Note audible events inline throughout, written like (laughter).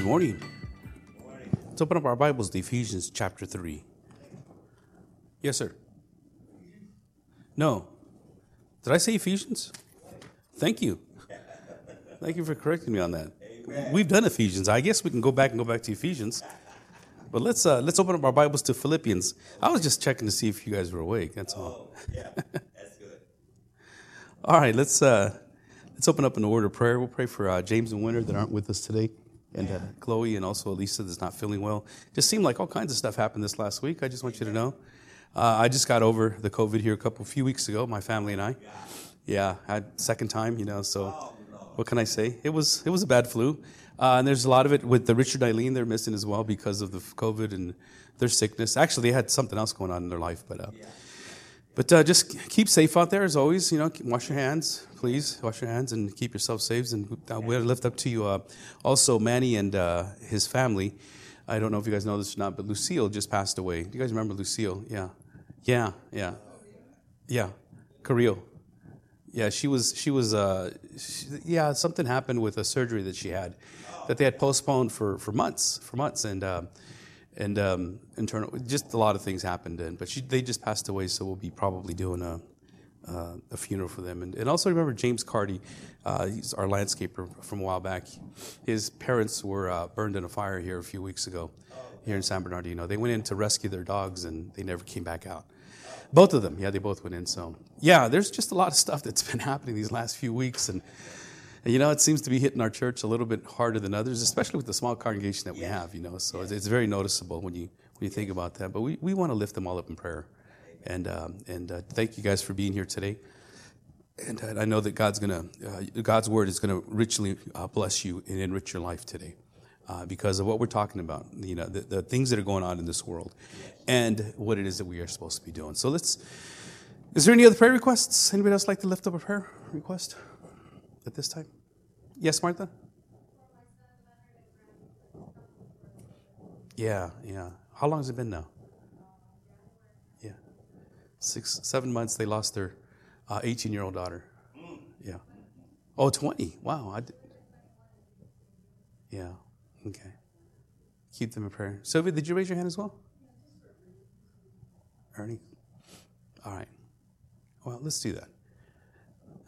Good morning. Let's open up our Bibles to Ephesians chapter 3. Yes, sir. No. Did I say Ephesians? Thank you. Thank you for correcting me on that. We've done Ephesians. I guess we can go back and go back to Ephesians. But let's uh, let's open up our Bibles to Philippians. I was just checking to see if you guys were awake. That's all. Oh, yeah, that's good. (laughs) All right, let's uh, let's open up an order of prayer. We'll pray for uh, James and Winter that aren't with us today, and uh, Chloe, and also Elisa that's not feeling well. Just seemed like all kinds of stuff happened this last week. I just want you to know. Uh, I just got over the COVID here a couple few weeks ago. My family and I. Yeah, I had second time, you know. So, what can I say? It was it was a bad flu, uh, and there's a lot of it with the Richard Eileen. They're missing as well because of the COVID and their sickness. Actually, they had something else going on in their life, but. Uh, but uh, just keep safe out there as always. You know, wash your hands, please. Wash your hands and keep yourself safe. And uh, we lift up to you uh, also Manny and uh, his family. I don't know if you guys know this or not, but Lucille just passed away. Do you guys remember Lucille? Yeah, yeah, yeah, yeah. Carrillo. Yeah, she was. She was. Uh, she, yeah, something happened with a surgery that she had, that they had postponed for for months, for months, and uh, and um, internal. Just a lot of things happened, and but she, they just passed away, so we'll be probably doing a uh, a funeral for them. And, and also remember James Carty, uh, he's our landscaper from a while back. His parents were uh, burned in a fire here a few weeks ago, here in San Bernardino. They went in to rescue their dogs, and they never came back out. Both of them, yeah, they both went in. So yeah, there's just a lot of stuff that's been (laughs) happening these last few weeks, and. And, you know, it seems to be hitting our church a little bit harder than others, especially with the small congregation that we have, you know. So it's, it's very noticeable when you, when you think about that. But we, we want to lift them all up in prayer. And, um, and uh, thank you guys for being here today. And uh, I know that God's going to, uh, God's word is going to richly uh, bless you and enrich your life today. Uh, because of what we're talking about, you know, the, the things that are going on in this world, and what it is that we are supposed to be doing. So let's. Is there any other prayer requests? Anybody else like to lift up a prayer request at this time? Yes, Martha. Yeah, yeah. How long has it been now? Yeah, six, seven months. They lost their uh, 18 year old daughter. Yeah. Oh, 20. Wow. I did. Yeah. Okay. Keep them in prayer. Sylvia, did you raise your hand as well? Ernie? All right. Well, let's do that.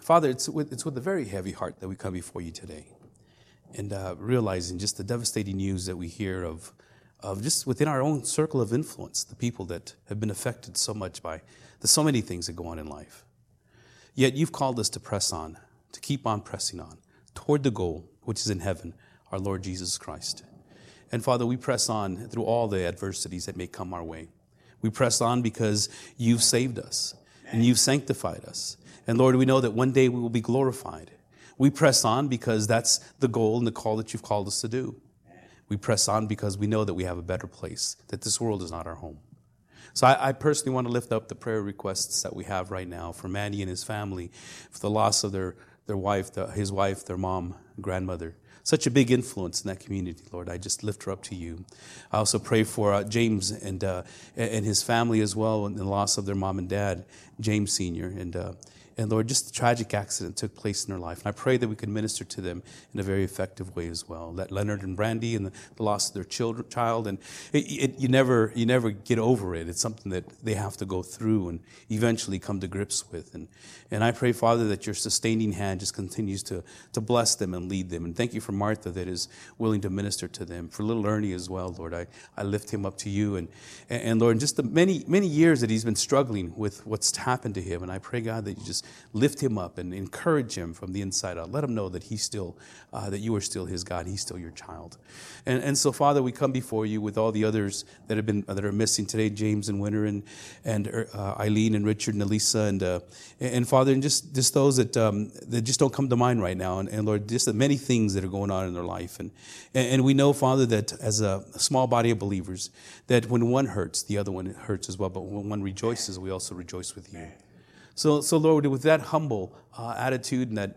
Father, it's with, it's with a very heavy heart that we come before you today. And uh, realizing just the devastating news that we hear of, of just within our own circle of influence, the people that have been affected so much by the so many things that go on in life. Yet you've called us to press on, to keep on pressing on toward the goal, which is in heaven, our Lord Jesus Christ. And Father, we press on through all the adversities that may come our way. We press on because you've saved us and you've sanctified us. And Lord, we know that one day we will be glorified. We press on because that's the goal and the call that you've called us to do. We press on because we know that we have a better place, that this world is not our home. So I, I, personally want to lift up the prayer requests that we have right now for Manny and his family, for the loss of their, their wife, the, his wife, their mom, grandmother. Such a big influence in that community, Lord. I just lift her up to you. I also pray for uh, James and, uh, and his family as well, and the loss of their mom and dad, James Sr. And, uh, and Lord, just a tragic accident took place in their life. And I pray that we can minister to them in a very effective way as well. That Leonard and Brandy and the, the loss of their children, child, and it, it, you never you never get over it. It's something that they have to go through and eventually come to grips with. And and I pray, Father, that your sustaining hand just continues to to bless them and lead them. And thank you for Martha that is willing to minister to them. For little Ernie as well, Lord, I, I lift him up to you. And, and, and Lord, just the many many years that he's been struggling with what's happened to him. And I pray, God, that you just lift him up and encourage him from the inside out. Let him know that he's still, uh, that you are still his God. He's still your child. And, and so, Father, we come before you with all the others that have been that are missing today, James and Winter and and uh, Eileen and Richard and Elisa and uh, and Father, and just just those that um, that just don't come to mind right now. And, and, Lord, just the many things that are going on in their life. And and we know, Father, that as a small body of believers, that when one hurts, the other one hurts as well. But when one rejoices, we also rejoice with you. So, so Lord, with that humble uh, attitude and that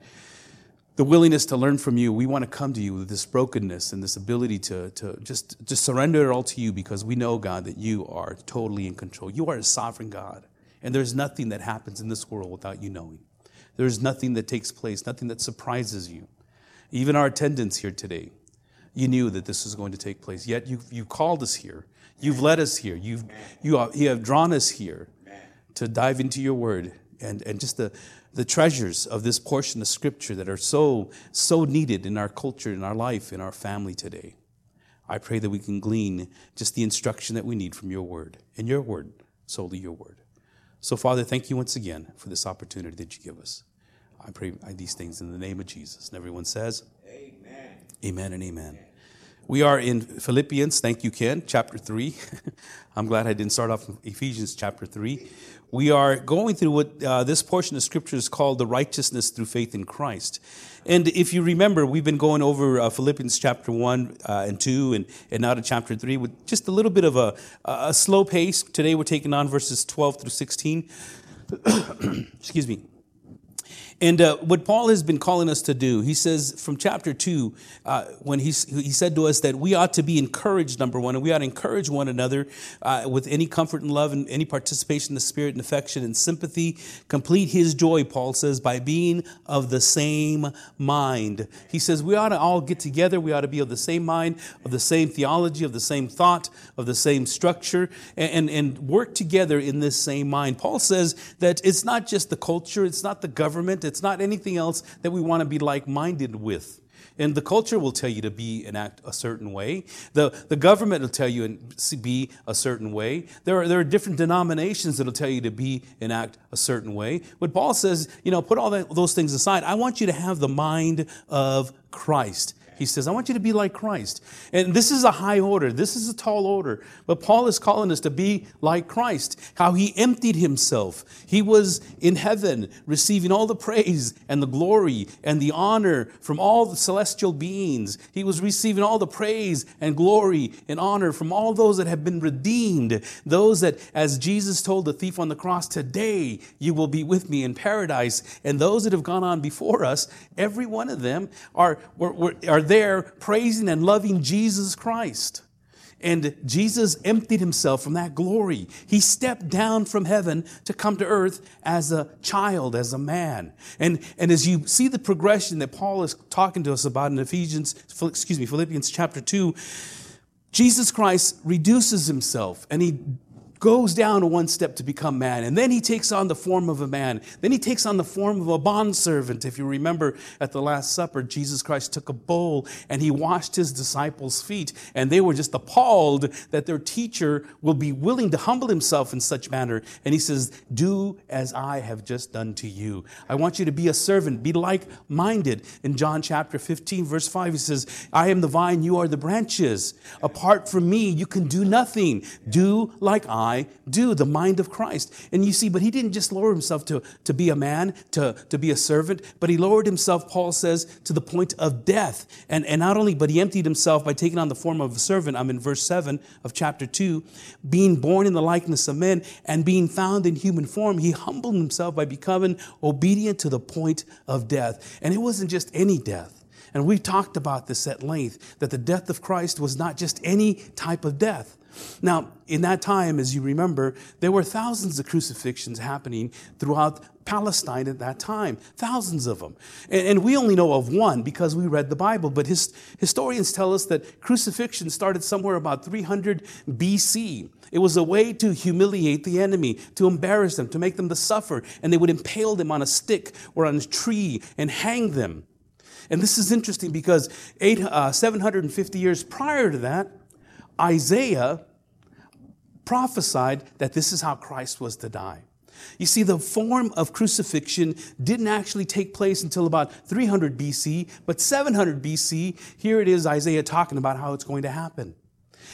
the willingness to learn from you, we want to come to you with this brokenness and this ability to, to just, just surrender it all to you because we know, God, that you are totally in control. You are a sovereign God. And there's nothing that happens in this world without you knowing. There's nothing that takes place, nothing that surprises you. Even our attendance here today. you knew that this was going to take place. Yet you, you called us here. You've led us here. You've, you, are, you have drawn us here to dive into your word and, and just the, the treasures of this portion of scripture that are so, so needed in our culture, in our life, in our family today. I pray that we can glean just the instruction that we need from your word, and your word, solely your word. So, Father, thank you once again for this opportunity that you give us. I pray these things in the name of Jesus. And everyone says, Amen. Amen and amen. We are in Philippians, thank you, Ken, chapter 3. (laughs) I'm glad I didn't start off in Ephesians chapter 3. We are going through what uh, this portion of scripture is called the righteousness through faith in Christ. And if you remember, we've been going over uh, Philippians chapter 1 uh, and 2 and, and now to chapter 3 with just a little bit of a, a slow pace. Today we're taking on verses 12 through 16. (coughs) Excuse me. And uh, what Paul has been calling us to do, he says from chapter 2, uh, when he, he said to us that we ought to be encouraged, number one, and we ought to encourage one another uh, with any comfort and love and any participation in the spirit and affection and sympathy. Complete his joy, Paul says, by being of the same mind. He says we ought to all get together. We ought to be of the same mind, of the same theology, of the same thought, of the same structure, and, and, and work together in this same mind. Paul says that it's not just the culture, it's not the government, it's not anything else that we want to be like minded with. And the culture will tell you to be and act a certain way. The, the government will tell you to be a certain way. There are, there are different denominations that will tell you to be and act a certain way. But Paul says, you know, put all that, those things aside. I want you to have the mind of Christ. He says, I want you to be like Christ. And this is a high order. This is a tall order. But Paul is calling us to be like Christ. How he emptied himself. He was in heaven receiving all the praise and the glory and the honor from all the celestial beings. He was receiving all the praise and glory and honor from all those that have been redeemed. Those that, as Jesus told the thief on the cross, today you will be with me in paradise. And those that have gone on before us, every one of them are, are there praising and loving Jesus Christ. And Jesus emptied himself from that glory. He stepped down from heaven to come to earth as a child, as a man. And, and as you see the progression that Paul is talking to us about in Ephesians, excuse me, Philippians chapter 2, Jesus Christ reduces himself and he goes down one step to become man. And then he takes on the form of a man. Then he takes on the form of a bondservant. If you remember at the Last Supper, Jesus Christ took a bowl and he washed his disciples' feet. And they were just appalled that their teacher will be willing to humble himself in such manner. And he says, Do as I have just done to you. I want you to be a servant, be like minded. In John chapter 15, verse 5, he says, I am the vine, you are the branches. Apart from me, you can do nothing. Do like I I do, the mind of Christ. And you see, but he didn't just lower himself to, to be a man, to, to be a servant, but he lowered himself, Paul says, to the point of death. And, and not only, but he emptied himself by taking on the form of a servant. I'm in verse 7 of chapter 2. Being born in the likeness of men and being found in human form, he humbled himself by becoming obedient to the point of death. And it wasn't just any death. And we talked about this at length that the death of Christ was not just any type of death. Now, in that time, as you remember, there were thousands of crucifixions happening throughout Palestine at that time, thousands of them. And, we only know of one because we read the Bible, but his, historians tell us that crucifixion started somewhere about 300 BC. It was a way to humiliate the enemy, to embarrass them, to make them to suffer, and they would impale them on a stick or on a tree and hang them. And this is interesting because eight, uh, 750 years prior to that, Isaiah prophesied that this is how Christ was to die. You see, the form of crucifixion didn't actually take place until about 300 BC, but 700 BC, here it is Isaiah talking about how it's going to happen.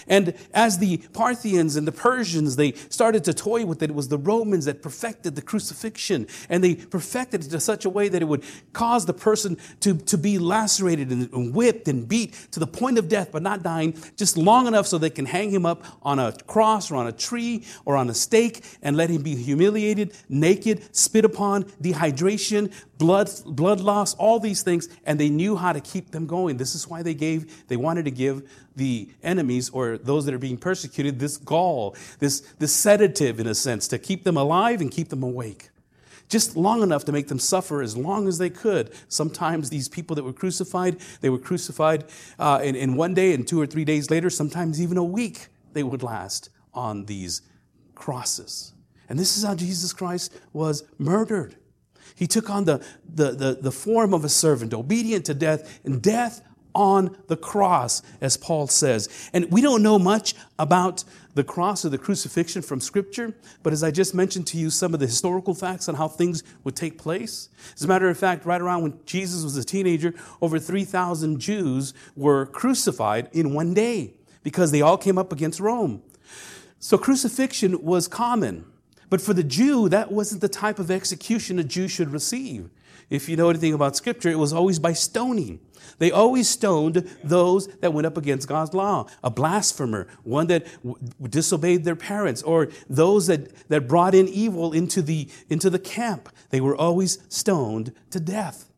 And as the Parthians and the Persians, they started to toy with it, it was the Romans that perfected the crucifixion. And they perfected it in such a way that it would cause the person to, to be lacerated and whipped and beat to the point of death, but not dying, just long enough so they can hang him up on a cross or on a tree or on a stake and let him be humiliated, naked, spit upon, dehydration, blood, blood loss, all these things, and they knew how to keep them going. This is why they gave, they wanted to give the enemies or those that are being persecuted this gall, this, this sedative in a sense, to keep them alive and keep them awake. just long enough to make them suffer as long as they could. Sometimes these people that were crucified, they were crucified uh, in, in one day and two or three days later, sometimes even a week they would last on these crosses. And this is how Jesus Christ was murdered. He took on the, the, the, the form of a servant, obedient to death, and death on the cross, as Paul says. And we don't know much about the cross or the crucifixion from Scripture, but as I just mentioned to you, some of the historical facts on how things would take place. As a matter of fact, right around when Jesus was a teenager, over 3,000 Jews were crucified in one day because they all came up against Rome. So crucifixion was common. But for the Jew, that wasn't the type of execution a Jew should receive. If you know anything about Scripture, it was always by stoning. They always stoned those that went up against God's law. A blasphemer, one that w- disobeyed their parents, or those that, that brought in evil into the, into the camp. They were always stoned to death.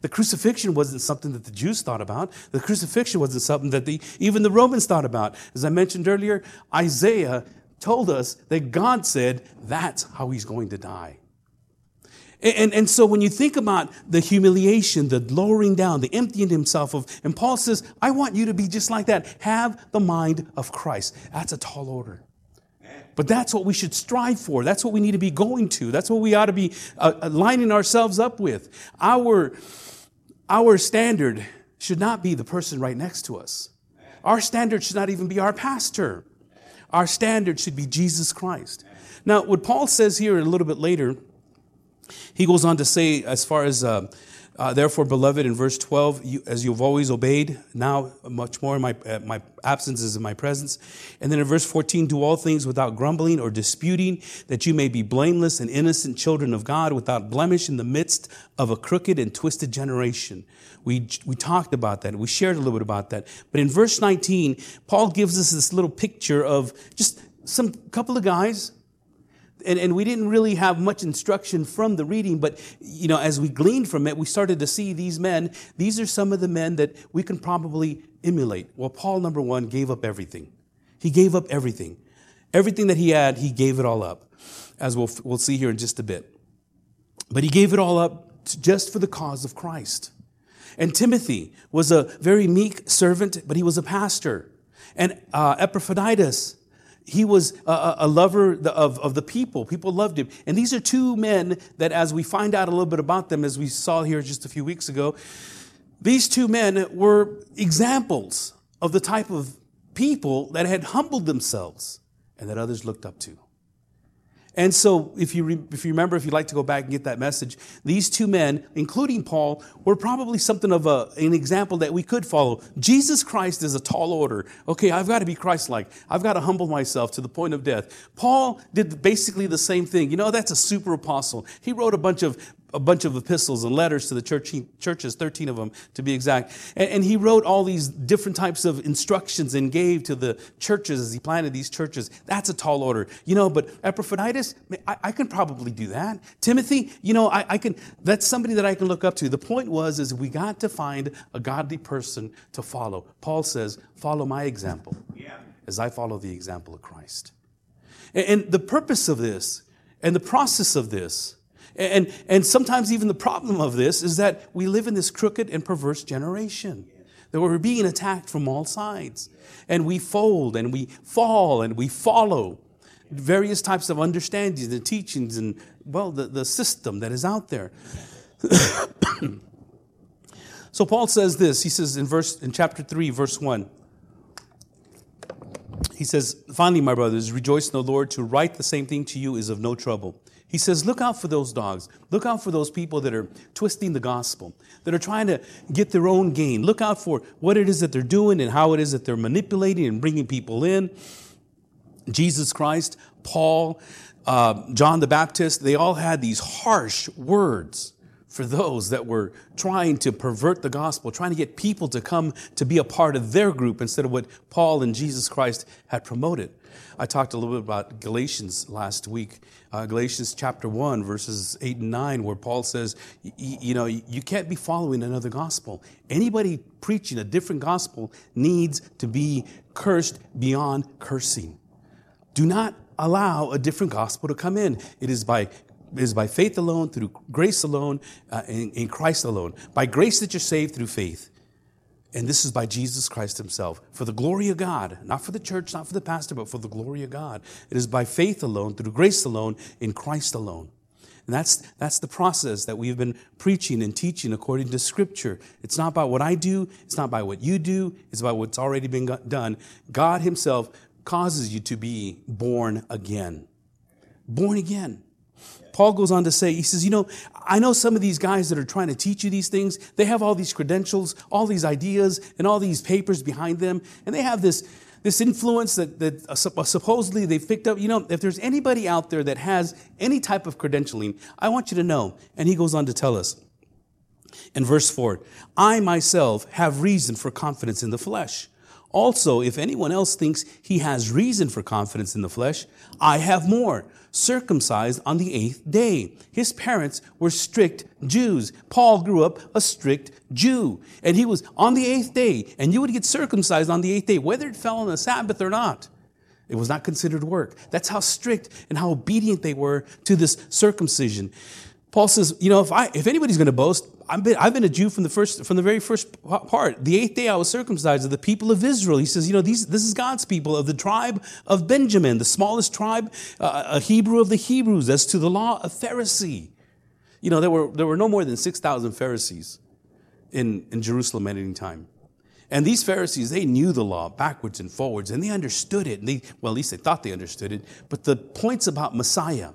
The crucifixion wasn't something that the Jews thought about. The crucifixion wasn't something that the, even the Romans thought about. As I mentioned earlier, Isaiah told us that God said that's how he's going to die. And, and so when you think about the humiliation, the lowering down, the emptying himself of, and Paul says, I want you to be just like that. Have the mind of Christ. That's a tall order. But that's what we should strive for. That's what we need to be going to. That's what we ought to be uh, lining ourselves up with. Our, our standard should not be the person right next to us. Our standard should not even be our pastor. Our standard should be Jesus Christ. Now, what Paul says here a little bit later, he goes on to say, as far as, uh, uh, therefore, beloved, in verse 12, you, as you've always obeyed, now much more in my, uh, my absence is in my presence. And then in verse 14, do all things without grumbling or disputing, that you may be blameless and innocent children of God without blemish in the midst of a crooked and twisted generation. We, we talked about that. We shared a little bit about that. But in verse 19, Paul gives us this little picture of just some couple of guys and, and we didn't really have much instruction from the reading, but you know, as we gleaned from it, we started to see these men. These are some of the men that we can probably emulate. Well, Paul, number one, gave up everything. He gave up everything. Everything that he had, he gave it all up, as we'll, we'll see here in just a bit. But he gave it all up just for the cause of Christ. And Timothy was a very meek servant, but he was a pastor. And uh, Epaphroditus, he was a, a lover of, of the people. People loved him. And these are two men that, as we find out a little bit about them, as we saw here just a few weeks ago, these two men were examples of the type of people that had humbled themselves and that others looked up to. And so, if you, re- if you remember, if you'd like to go back and get that message, these two men, including Paul, were probably something of a, an example that we could follow. Jesus Christ is a tall order. Okay, I've got to be Christ like. I've got to humble myself to the point of death. Paul did basically the same thing. You know, that's a super apostle. He wrote a bunch of a bunch of epistles and letters to the church, churches, 13 of them to be exact. And, and, he wrote all these different types of instructions and gave to the churches as he planted these churches. That's a tall order. You know, but Epaphroditus, I, I can probably do that. Timothy, you know, I, I, can, that's somebody that I can look up to. The point was, is we got to find a godly person to follow. Paul says, follow my example yeah. as I follow the example of Christ. and, and the purpose of this and the process of this and, and sometimes even the problem of this is that we live in this crooked and perverse generation. That we're being attacked from all sides. And we fold and we fall and we follow various types of understandings and teachings and, well, the, the system that is out there. (coughs) so Paul says this. He says in verse in chapter 3, verse 1. He says, Finally, my brothers, rejoice in the Lord. To write the same thing to you is of no trouble. He says, Look out for those dogs. Look out for those people that are twisting the gospel, that are trying to get their own gain. Look out for what it is that they're doing and how it is that they're manipulating and bringing people in. Jesus Christ, Paul, uh, John the Baptist, they all had these harsh words for those that were trying to pervert the gospel, trying to get people to come to be a part of their group instead of what Paul and Jesus Christ had promoted. I talked a little bit about Galatians last week, uh, Galatians chapter 1, verses 8 and 9, where Paul says, you know, you can't be following another gospel. Anybody preaching a different gospel needs to be cursed beyond cursing. Do not allow a different gospel to come in. It is by is by faith alone, through grace alone, uh, in, in Christ alone. By grace that you're saved through faith. And this is by Jesus Christ Himself. For the glory of God, not for the church, not for the pastor, but for the glory of God. It is by faith alone, through grace alone, in Christ alone. And that's, that's the process that we've been preaching and teaching according to Scripture. It's not about what I do, it's not about what you do, it's about what's already been done. God Himself causes you to be born again. Born again. Paul goes on to say, he says, You know, I know some of these guys that are trying to teach you these things, they have all these credentials, all these ideas, and all these papers behind them, and they have this, this influence that, that uh, supposedly they've picked up. You know, if there's anybody out there that has any type of credentialing, I want you to know. And he goes on to tell us in verse 4 I myself have reason for confidence in the flesh. Also, if anyone else thinks he has reason for confidence in the flesh, I have more circumcised on the eighth day. His parents were strict Jews. Paul grew up a strict Jew, and he was on the eighth day, and you would get circumcised on the eighth day, whether it fell on the Sabbath or not. It was not considered work. That's how strict and how obedient they were to this circumcision. Paul says, you know, if I if anybody's going to boast, I've been, I've been a Jew from the first, from the very first part. The eighth day I was circumcised of the people of Israel. He says, you know, these, this is God's people of the tribe of Benjamin, the smallest tribe, uh, a Hebrew of the Hebrews, as to the law, a Pharisee. You know, there were, there were no more than 6,000 Pharisees in, in Jerusalem at any time. And these Pharisees, they knew the law backwards and forwards, and they understood it. And they, well, at least they thought they understood it. But the points about Messiah,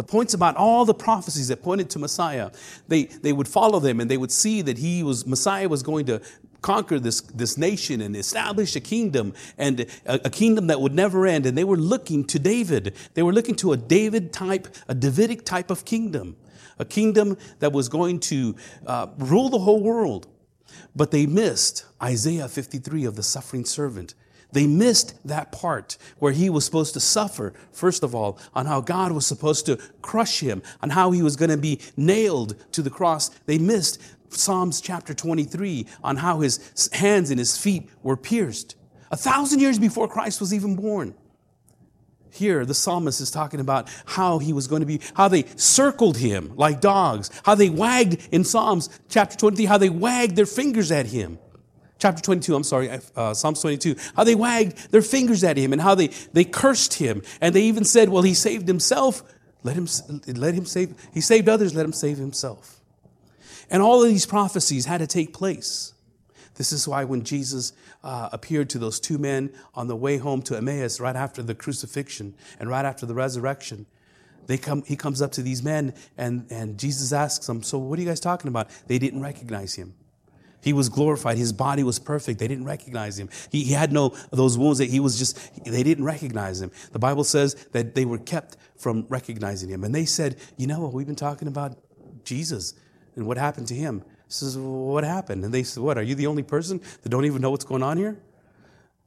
the points about all the prophecies that pointed to Messiah, they, they would follow them and they would see that he was, Messiah was going to conquer this, this nation and establish a kingdom and a, a, kingdom that would never end. And they were looking to David. They were looking to a David type, a Davidic type of kingdom, a kingdom that was going to uh, rule the whole world. But they missed Isaiah 53 of the suffering servant. They missed that part where he was supposed to suffer, first of all, on how God was supposed to crush him, on how he was going to be nailed to the cross. They missed Psalms chapter 23 on how his hands and his feet were pierced. A thousand years before Christ was even born. Here, the psalmist is talking about how he was going to be, how they circled him like dogs, how they wagged in Psalms chapter 23, how they wagged their fingers at him chapter 22, I'm sorry, uh, Psalms 22, how they wagged their fingers at him and how they, they cursed him. And they even said, well, he saved himself. Let him, let him save, he saved others, let him save himself. And all of these prophecies had to take place. This is why when Jesus uh, appeared to those two men on the way home to Emmaus right after the crucifixion and right after the resurrection, they come, he comes up to these men and, and Jesus asks them, So what are you guys talking about? They didn't recognize him. He was glorified. His body was perfect. They didn't recognize him. He, he had no those wounds that he was just, they didn't recognize him. The Bible says that they were kept from recognizing him. And they said, you know what, we've been talking about Jesus and what happened to him. Says, what happened? And they said, what, are you the only person that don't even know what's going on here?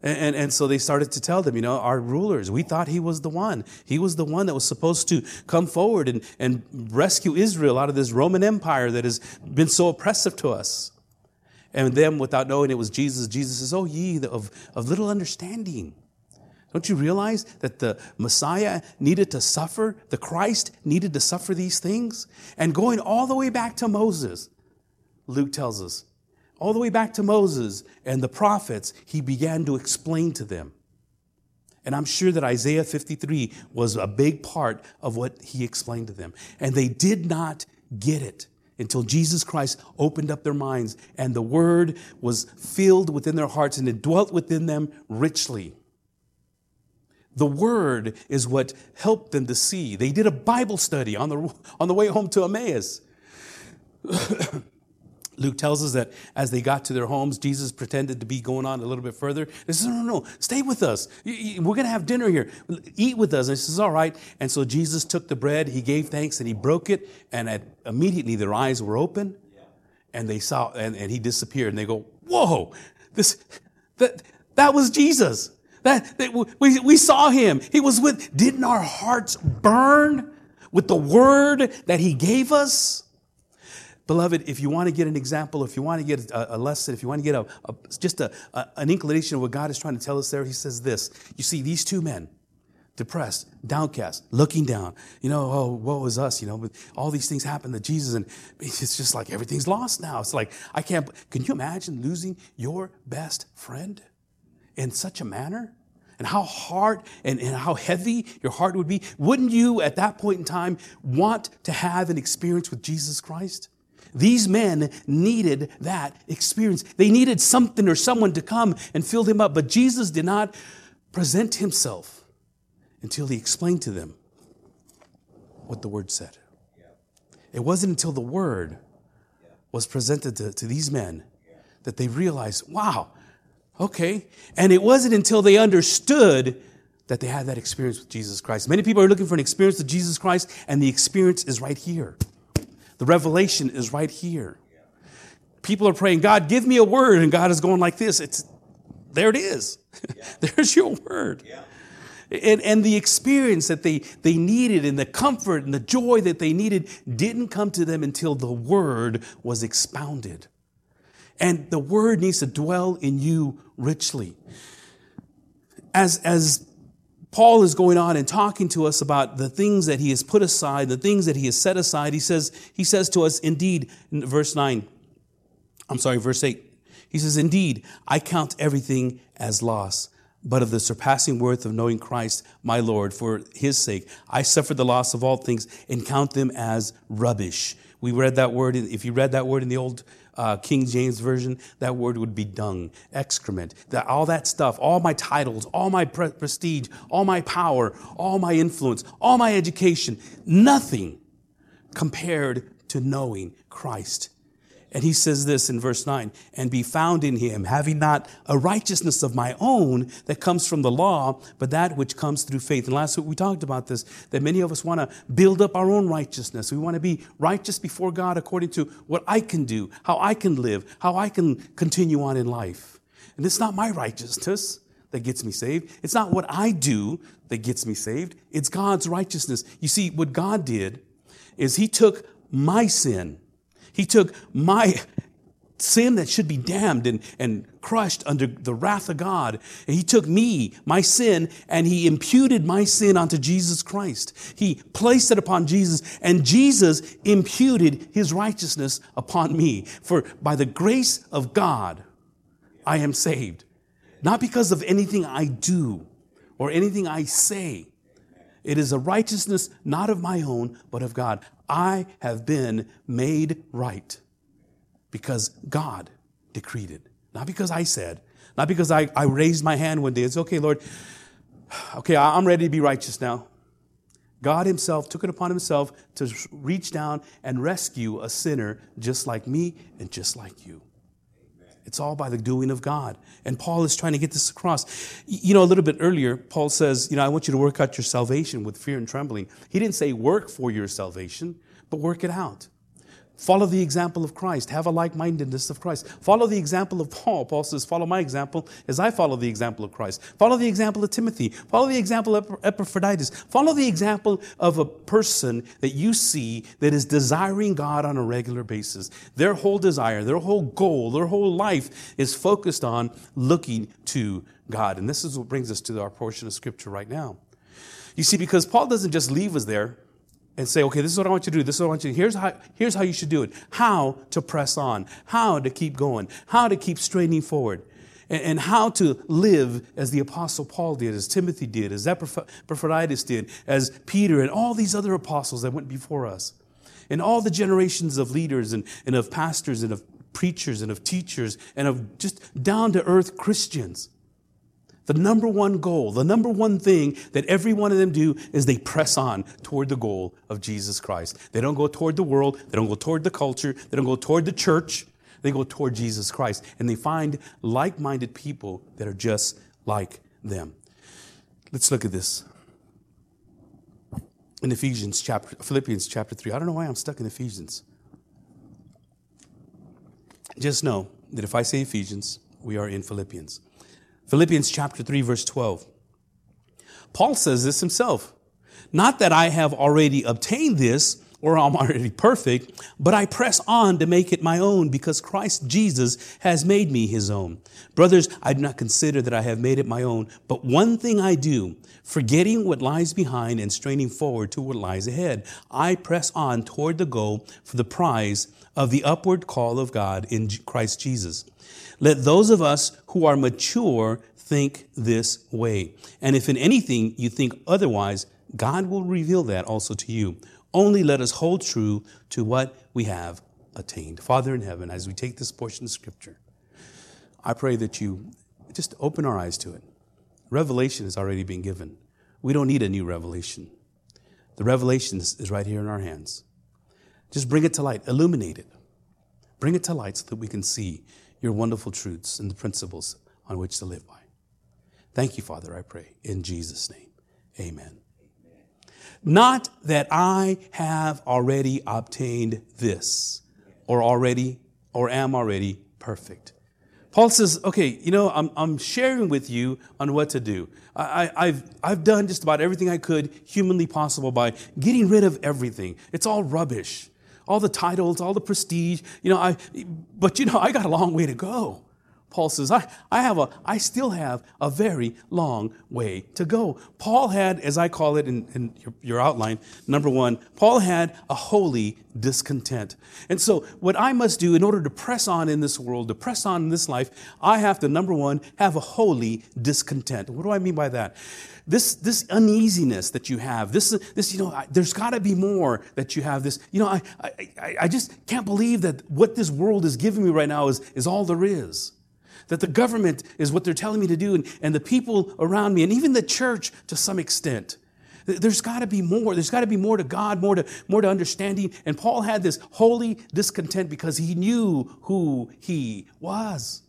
And, and, and, so they started to tell them, you know, our rulers, we thought he was the one. He was the one that was supposed to come forward and, and rescue Israel out of this Roman Empire that has been so oppressive to us. And them, without knowing it was Jesus, Jesus says, Oh, ye of, of little understanding. Don't you realize that the Messiah needed to suffer? The Christ needed to suffer these things? And going all the way back to Moses, Luke tells us, all the way back to Moses and the prophets, he began to explain to them. And I'm sure that Isaiah 53 was a big part of what he explained to them. And they did not get it until Jesus Christ opened up their minds and the word was filled within their hearts and it dwelt within them richly. The word is what helped them to see. They did a Bible study on the, on the way home to Emmaus. (laughs) Luke tells us that as they got to their homes, Jesus pretended to be going on a little bit further. He says, No, no, no, stay with us. We're going to have dinner here. Eat with us. And he says, All right. And so Jesus took the bread, he gave thanks, and he broke it. And at, immediately their eyes were open and they saw, and, and he disappeared. And they go, Whoa, this, that, that was Jesus. That, that we, we saw him. He was with, didn't our hearts burn with the word that he gave us? Beloved, if you want to get an example, if you want to get a, a lesson, if you want to get a, a just a, an inclination of what God is trying to tell us there, he says this. You see, these two men, depressed, downcast, looking down. You know, oh, what was us? You know, all these things happened to Jesus, and it's just like everything's lost now. It's like I can't. Can you imagine losing your best friend in such a manner? And how hard and, and how heavy your heart would be. Wouldn't you, at that point in time, want to have an experience with Jesus Christ? These men needed that experience. They needed something or someone to come and fill them up. But Jesus did not present himself until he explained to them what the word said. It wasn't until the word was presented to, to these men that they realized, wow, okay. And it wasn't until they understood that they had that experience with Jesus Christ. Many people are looking for an experience with Jesus Christ, and the experience is right here. The revelation is right here. People are praying, God, give me a word, and God is going like this. It's there it is. Yeah. (laughs) There's your word. Yeah and, and the experience that they, they needed and the comfort and the joy that they needed didn't come to them until the word was expounded. And the word needs to dwell in you richly. As, as Paul is going on and talking to us about the things that he has put aside, the things that he has set aside, he says, he says to us, indeed, in verse 9, I'm sorry, verse 8, he says, Indeed, I count everything as loss but of the surpassing worth of knowing Christ, my Lord, for his sake. I suffered the loss of all things and count them as rubbish. We read that word, if you read that word in the old uh, King James Version, that word would be dung, excrement. That, all that stuff, all my titles, all my pre- prestige, all my power, all my influence, all my education, nothing compared to knowing Christ and he says this in verse 9 and be found in him, having not a righteousness of my own that comes from the law, but that which comes through faith. And last week we talked about this that many of us want to build up our own righteousness. We want to be righteous before God according to what I can do, how I can live, how I can continue on in life. And it's not my righteousness that gets me saved. It's not what I do that gets me saved. It's God's righteousness. You see, what God did is He took my sin he took my sin that should be damned and, and crushed under the wrath of God. And he took me, my sin, and he imputed my sin onto Jesus Christ. He placed it upon Jesus, and Jesus imputed his righteousness upon me. For by the grace of God, I am saved. Not because of anything I do or anything I say. It is a righteousness not of my own, but of God. I have been made right because God decreed it. Not because I said, not because I, I raised my hand one day. It's okay, Lord. Okay, I'm ready to be righteous now. God Himself took it upon Himself to reach down and rescue a sinner just like me and just like you. It's all by the doing of God. And Paul is trying to get this across. You know, a little bit earlier, Paul says, You know, I want you to work out your salvation with fear and trembling. He didn't say work for your salvation, but work it out. Follow the example of Christ. Have a like mindedness of Christ. Follow the example of Paul. Paul says, Follow my example as I follow the example of Christ. Follow the example of Timothy. Follow the example of Epaphroditus. Follow the example of a person that you see that is desiring God on a regular basis. Their whole desire, their whole goal, their whole life is focused on looking to God. And this is what brings us to our portion of Scripture right now. You see, because Paul doesn't just leave us there and say, okay, this is what I want you to do. This is what I want you to do. Here's how, here's how you should do it. How to press on. How to keep going. How to keep straining forward. And, and how to live as the Apostle Paul did, as Timothy did, as Epaphroditus did, as Peter and all these other apostles that went before us. And all the generations of leaders and, and of pastors and of preachers and of teachers and of just down to earth Christians. The number one goal, the number one thing that every one of them do is they press on toward the goal of Jesus Christ. They don't go toward the world, they don't go toward the culture, they don't go toward the church, they go toward Jesus Christ. And they find like minded people that are just like them. Let's look at this. In Ephesians chapter Philippians chapter 3. I don't know why I'm stuck in Ephesians. Just know that if I say Ephesians, we are in Philippians. Philippians chapter 3, verse 12. Paul says this himself. Not that I have already obtained this or I'm already perfect, but I press on to make it my own because Christ Jesus has made me his own. Brothers, I do not consider that I have made it my own, but one thing I do, forgetting what lies behind and straining forward to what lies ahead, I press on toward the goal for the prize of the upward call of God in Christ Jesus. Let those of us who are mature think this way. And if in anything you think otherwise, God will reveal that also to you. Only let us hold true to what we have attained. Father in heaven, as we take this portion of scripture, I pray that you just open our eyes to it. Revelation has already been given. We don't need a new revelation. The revelation is right here in our hands. Just bring it to light, illuminate it. Bring it to light so that we can see your wonderful truths and the principles on which to live by. Thank you, Father, I pray. In Jesus' name, amen. Not that I have already obtained this or already or am already perfect. Paul says, okay, you know, I'm, I'm sharing with you on what to do. I, have I've done just about everything I could humanly possible by getting rid of everything. It's all rubbish. All the titles, all the prestige, you know, I, but you know, I got a long way to go. Paul says, I, I have a, I still have a very long way to go. Paul had, as I call it in, in your, your outline, number one, Paul had a holy discontent. And so what I must do in order to press on in this world, to press on in this life, I have to, number one, have a holy discontent. What do I mean by that? This, this uneasiness that you have, this, this you know, I, there's got to be more that you have. This, you know, I, I, I just can't believe that what this world is giving me right now is, is all there is that the government is what they're telling me to do, and, and the people around me, and even the church to some extent. There's got to be more. There's got to be more to God, more to, more to understanding. And Paul had this holy discontent because he knew who he was.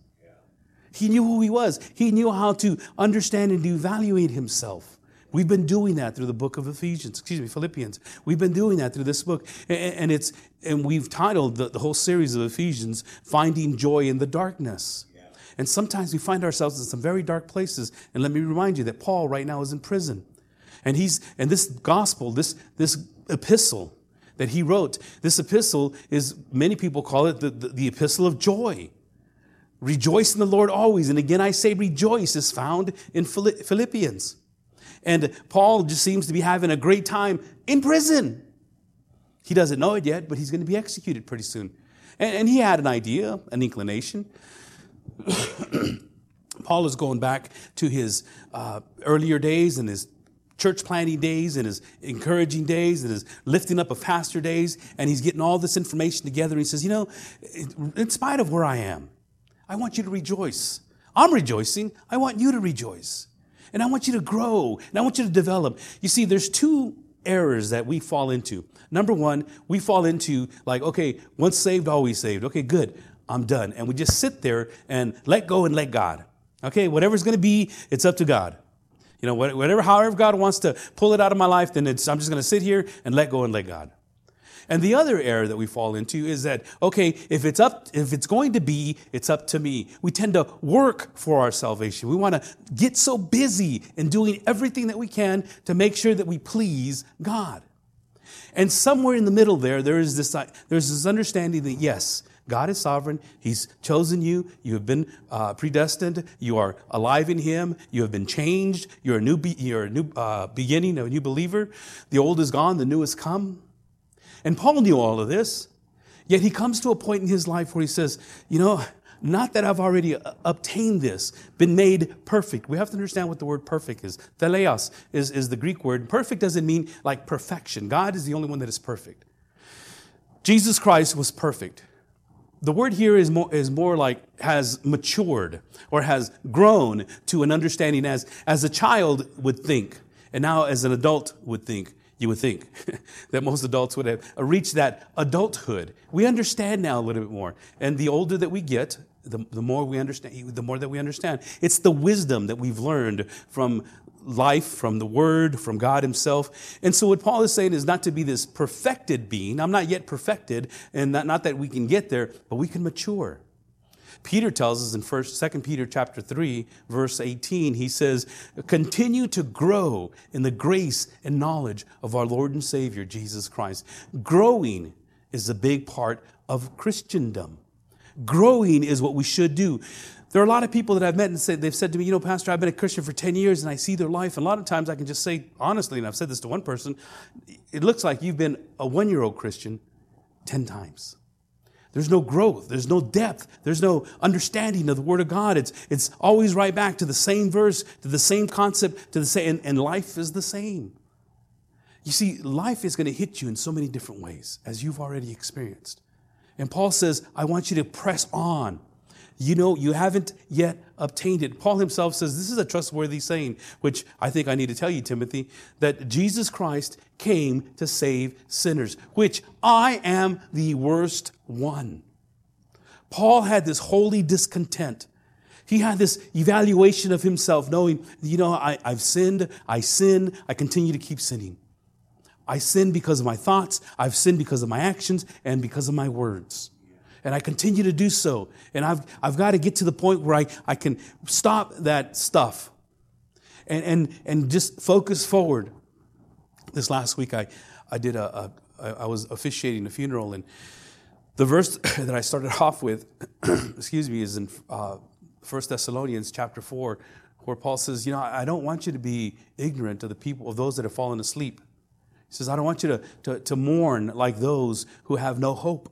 He knew who he was. He knew how to understand and evaluate himself. We've been doing that through the book of Ephesians, excuse me, Philippians. We've been doing that through this book. And, it's and we've titled the, the whole series of Ephesians, Finding Joy in the Darkness. And sometimes we find ourselves in some very dark places. And let me remind you that Paul right now is in prison. And he's and this gospel, this this epistle that he wrote, this epistle is many people call it the, the, the epistle of joy. Rejoice in the Lord always. And again, I say rejoice is found in Philippians. And Paul just seems to be having a great time in prison. He doesn't know it yet, but he's going to be executed pretty soon. And, and he had an idea, an inclination. (coughs) Paul is going back to his uh, earlier days and his church planting days and his encouraging days and his lifting up of pastor days, and he's getting all this information together. And he says, You know, in spite of where I am, I want you to rejoice. I'm rejoicing. I want you to rejoice. And I want you to grow and I want you to develop. You see, there's two errors that we fall into. Number one, we fall into like, okay, once saved, always saved. Okay, good. I'm done. And we just sit there and let go and let God. Okay, whatever's going to be, it's up to God. You know, whatever, however God wants to pull it out of my life, then it's, I'm just going to sit here and let go and let God. And the other error that we fall into is that, okay, if it's up, if it's going to be, it's up to me. We tend to work for our salvation. We want to get so busy in doing everything that we can to make sure that we please God. And somewhere in the middle there, there is this, there's this understanding that yes, God is sovereign. He's chosen you. You have been uh, predestined. You are alive in Him. You have been changed. You're a new, be- you're a new uh, beginning, a new believer. The old is gone, the new has come. And Paul knew all of this. Yet he comes to a point in his life where he says, You know, not that I've already uh, obtained this, been made perfect. We have to understand what the word perfect is. Teleos is, is the Greek word. Perfect doesn't mean like perfection. God is the only one that is perfect. Jesus Christ was perfect the word here is more, is more like has matured or has grown to an understanding as, as a child would think, and now as an adult would think. You would think (laughs) that most adults would have reached that adulthood. We understand now a little bit more. And the older that we get, the, the more we understand, the more that we understand. It's the wisdom that we've learned from life from the Word, from God Himself. And so, what Paul is saying is not to be this perfected being. I'm not yet perfected, and not, not that we can get there, but we can mature. Peter tells us in first, 2 Peter chapter 3, verse 18, he says, continue to grow in the grace and knowledge of our Lord and Savior, Jesus Christ. Growing is a big part of Christendom. Growing is what we should do. There are a lot of people that I've met and said, they've said to me, you know, Pastor, I've been a Christian for 10 years and I see their life. And a lot of times I can just say honestly, and I've said this to one person, it looks like you've been a one year old Christian 10 times. There's no growth. There's no depth. There's no understanding of the Word of God. It's, it's always right back to the same verse, to the same concept, to the same, and, and life is the same. You see, life is going to hit you in so many different ways, as you've already experienced. And Paul says, I want you to press on. You know, you haven't yet obtained it. Paul himself says, This is a trustworthy saying, which I think I need to tell you, Timothy, that Jesus Christ came to save sinners, which I am the worst one. Paul had this holy discontent. He had this evaluation of himself, knowing, you know, I, have sinned, I sin, I continue to keep sinning. I sin because of my thoughts, I've sinned because of my actions, and because of my words and I continue to do so. And I've, I've got to get to the point where I, I can stop that stuff and, and, and just focus forward. This last week, I, I did a, a I was officiating a funeral, and the verse (coughs) that I started (laughs) off with, (coughs) excuse me, is in uh, 1 Thessalonians chapter 4, where Paul says, You know, I don't want you to be ignorant of the people, of those that have fallen asleep. He says, I don't want you to, to, to mourn like those who have no hope.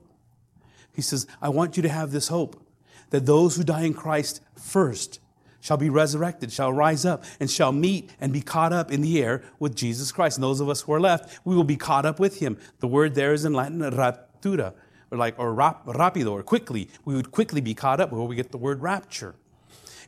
He says, I want you to have this hope that those who die in Christ first shall be resurrected, shall rise up, and shall meet and be caught up in the air with Jesus Christ. And those of us who are left, we will be caught up with him. The word there is in Latin, raptura, or like, or rap, rapido, or quickly. We would quickly be caught up where we get the word rapture.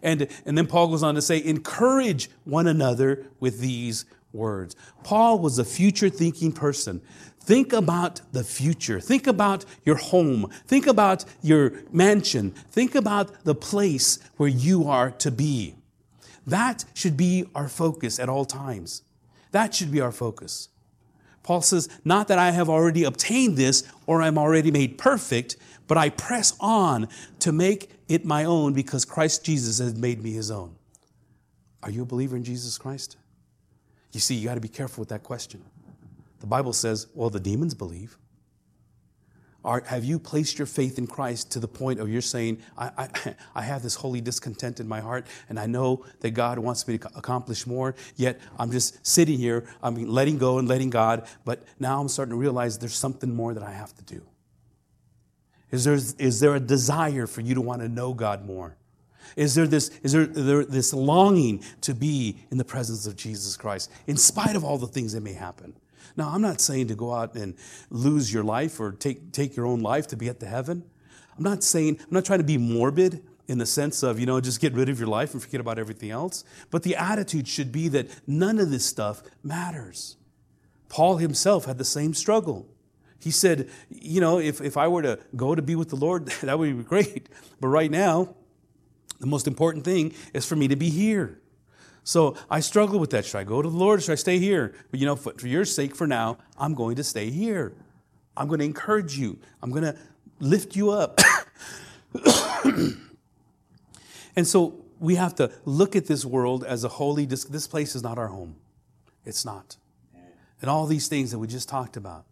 And, and then Paul goes on to say, encourage one another with these words. Paul was a future thinking person. Think about the future. Think about your home. Think about your mansion. Think about the place where you are to be. That should be our focus at all times. That should be our focus. Paul says, Not that I have already obtained this or I'm already made perfect, but I press on to make it my own because Christ Jesus has made me his own. Are you a believer in Jesus Christ? You see, you got to be careful with that question. The Bible says, well, the demons believe. Are, have you placed your faith in Christ to the point of you're saying, I, I, (laughs) I have this holy discontent in my heart, and I know that God wants me to accomplish more, yet I'm just sitting here, I'm letting go and letting God, but now I'm starting to realize there's something more that I have to do. Is there, is there a desire for you to want to know God more? Is there this, is there, there this longing to be in the presence of Jesus Christ in spite of all the things that may happen? Now, I'm not saying to go out and lose your life or take, take your own life to get to heaven. I'm not saying, I'm not trying to be morbid in the sense of, you know, just get rid of your life and forget about everything else. But the attitude should be that none of this stuff matters. Paul himself had the same struggle. He said, you know, if, if I were to go to be with the Lord, (laughs) that would be great. But right now, the most important thing is for me to be here. So I struggle with that. Should I go to the Lord should I stay here? But you know, for, for your sake, for now, I'm going to stay here. I'm going to encourage you. I'm going to lift you up. (coughs) and so we have to look at this world as a holy, this, this place is not our home. It's not. And all these things that we just talked about,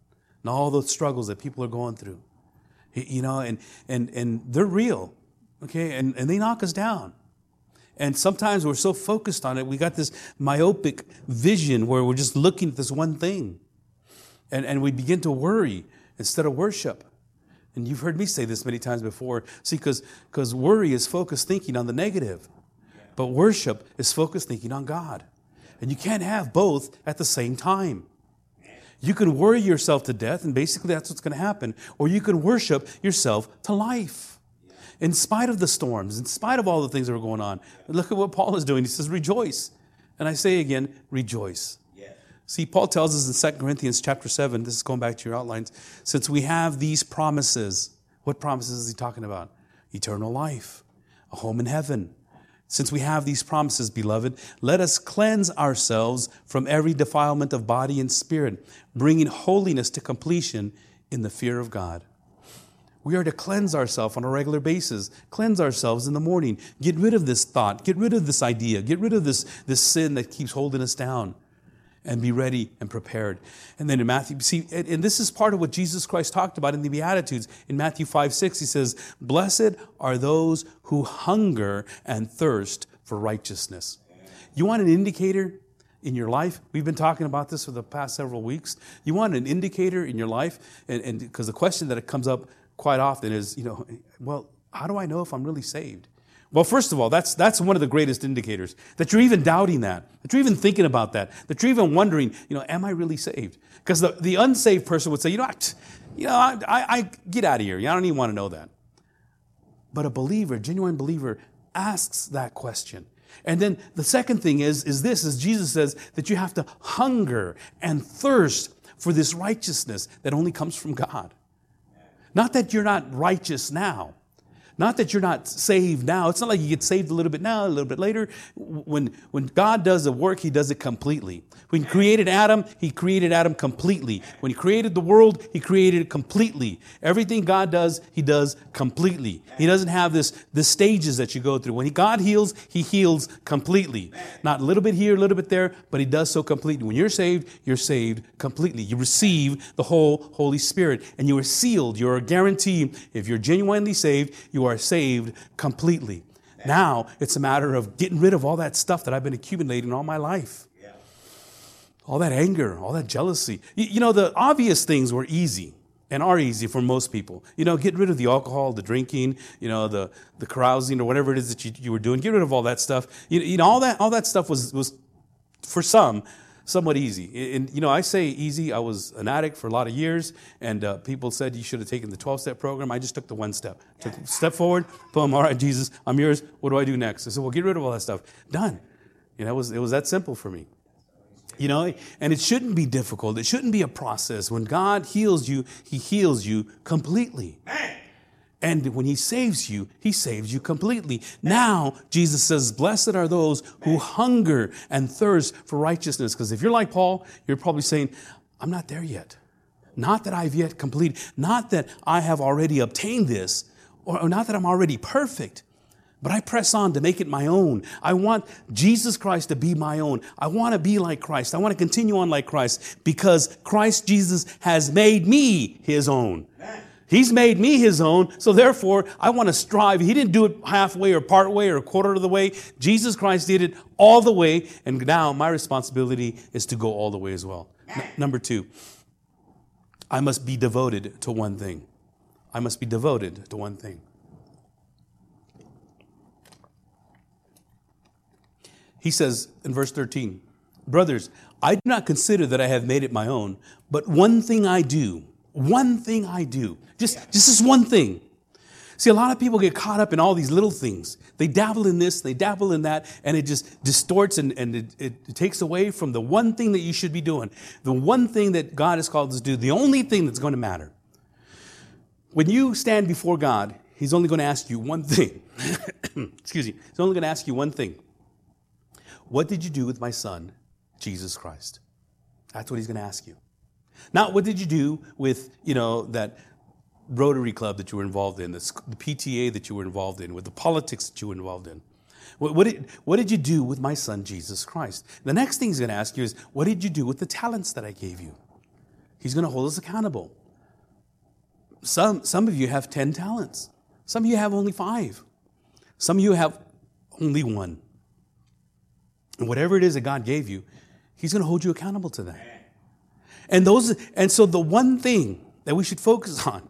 and all those struggles that people are going through, you know, and, and, and they're real, okay? And, and they knock us down. And sometimes we're so focused on it, we got this myopic vision where we're just looking at this one thing. And, and we begin to worry instead of worship. And you've heard me say this many times before. See, because worry is focused thinking on the negative, but worship is focused thinking on God. And you can't have both at the same time. You can worry yourself to death, and basically that's what's going to happen, or you can worship yourself to life in spite of the storms, in spite of all the things that are going on. Look at what Paul is doing. He says, rejoice. And I say again, rejoice. See, Paul tells us in 2 Corinthians chapter 7, this is going back to your outlines, since we have these promises, what promises is he talking about? Eternal life, a home in heaven. Since we have these promises, beloved, let us cleanse ourselves from every defilement of body and spirit, bringing holiness to completion in the fear of God. We are to cleanse ourselves on a regular basis, cleanse ourselves in the morning, get rid of this thought, get rid of this idea, get rid of this, this sin that keeps holding us down, and be ready and prepared. And then in Matthew, see, and, and this is part of what Jesus Christ talked about in the Beatitudes. In Matthew 5 6, he says, Blessed are those who hunger and thirst for righteousness. You want an indicator in your life? We've been talking about this for the past several weeks. You want an indicator in your life? And because the question that it comes up quite often is, you know, well, how do I know if I'm really saved? Well, first of all, that's, that's one of the greatest indicators that you're even doubting that, that you're even thinking about that, that you're even wondering, you know, am I really saved? Because the, the unsaved person would say, you know, I, you know, I, I, I get out of here. I don't even want to know that. But a believer, genuine believer, asks that question. And then the second thing is, is this, as Jesus says, that you have to hunger and thirst for this righteousness that only comes from God. Not that you're not righteous now. Not that you're not saved now. It's not like you get saved a little bit now, a little bit later. When, when God does the work, He does it completely. When He created Adam, He created Adam completely. When He created the world, He created it completely. Everything God does, He does completely. He doesn't have this the stages that you go through. When he, God heals, He heals completely. Not a little bit here, a little bit there, but He does so completely. When you're saved, you're saved completely. You receive the whole Holy Spirit, and you are sealed. You're a guarantee. If you're genuinely saved, you are saved completely. Now it's a matter of getting rid of all that stuff that I've been accumulating all my life all that anger, all that jealousy. You, you, know, the obvious things were easy and are easy for most people. You know, get rid of the alcohol, the drinking, you know, the, the carousing or whatever it is that you, you were doing. Get rid of all that stuff. You, you know, all that, all that stuff was, was, for some, somewhat easy. And, you know, I say easy. I was an addict for a lot of years, and uh, people said you should have taken the 12 step program. I just took the one step. Took a step forward, boom, all right, Jesus, I'm yours. What do I do next? I said, well, get rid of all that stuff. Done. You know, it was, it was that simple for me. You know, and it shouldn't be difficult. It shouldn't be a process. When God heals you, He heals you completely. And when He saves you, He saves you completely. Now, Jesus says, Blessed are those who hunger and thirst for righteousness. Because if you're like Paul, you're probably saying, I'm not there yet. Not that I've yet completed, not that I have already obtained this, or not that I'm already perfect. But I press on to make it my own. I want Jesus Christ to be my own. I want to be like Christ. I want to continue on like Christ because Christ Jesus has made me his own. He's made me his own, so therefore I want to strive. He didn't do it halfway or part way or a quarter of the way. Jesus Christ did it all the way, and now my responsibility is to go all the way as well. N- number two, I must be devoted to one thing. I must be devoted to one thing. He says in verse 13, Brothers, I do not consider that I have made it my own, but one thing I do, one thing I do, just, just this one thing. See, a lot of people get caught up in all these little things. They dabble in this, they dabble in that, and it just distorts and, and it, it, takes away from the one thing that you should be doing, the one thing that God has called us to do, the only thing that's going to matter. When you stand before God, He's only going to ask you one thing. (coughs) Excuse me. He's only going to ask you one thing. What did you do with my son, Jesus Christ? That's what he's going to ask you. Not what did you do with, you know, that Rotary Club that you were involved in, the PTA that you were involved in, with the politics that you were involved in. What, what, did, what did you do with my son, Jesus Christ? The next thing he's going to ask you is, what did you do with the talents that I gave you? He's going to hold us accountable. Some, some of you have 10 talents. Some of you have only five. Some of you have only one. And whatever it is that God gave you, He's going to hold you accountable to that. And those, and so the one thing that we should focus on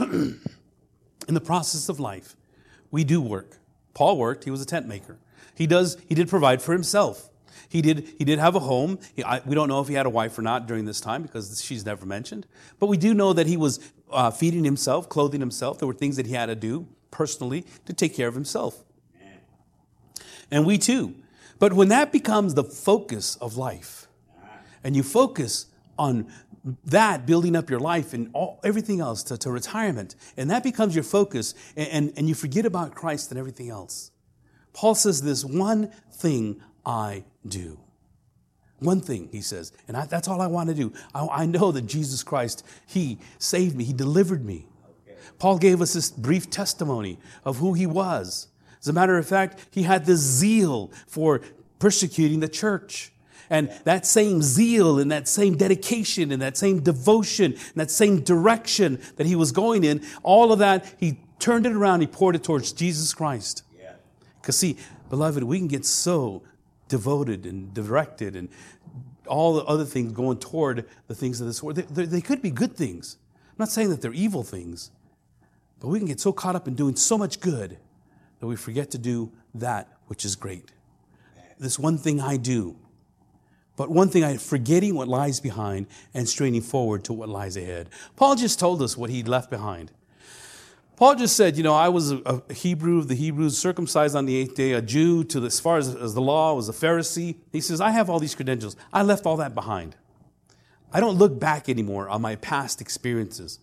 (coughs) in the process of life, we do work. Paul worked; he was a tent maker. He does. He did provide for himself. He did. He did have a home. He, I, we don't know if he had a wife or not during this time because she's never mentioned. But we do know that he was uh, feeding himself, clothing himself. There were things that he had to do personally to take care of himself and we too. But when that becomes the focus of life, and you focus on that building up your life and all, everything else to, to, retirement, and that becomes your focus, and, and, and you forget about Christ and everything else. Paul says, This one thing I do. One thing, he says, and I, that's all I want to do. I, I know that Jesus Christ, He saved me, He delivered me Paul gave us this brief testimony of who he was. As a matter of fact, he had this zeal for persecuting the church. And that same zeal and that same dedication and that same devotion and that same direction that he was going in, all of that, he turned it around, he poured it towards Jesus Christ. Because, see, beloved, we can get so devoted and directed and all the other things going toward the things of this world. They, they, they could be good things. I'm not saying that they're evil things, but we can get so caught up in doing so much good that we forget to do that which is great. This one thing I do, but one thing I forgetting what lies behind and straining forward to what lies ahead. Paul just told us what he left behind. Paul just said, you know, I was a Hebrew of the Hebrews, circumcised on the eighth day, a Jew to the, as far as, as the law, was a Pharisee. He says, I have all these credentials. I left all that behind. I don't look back anymore on my past experiences.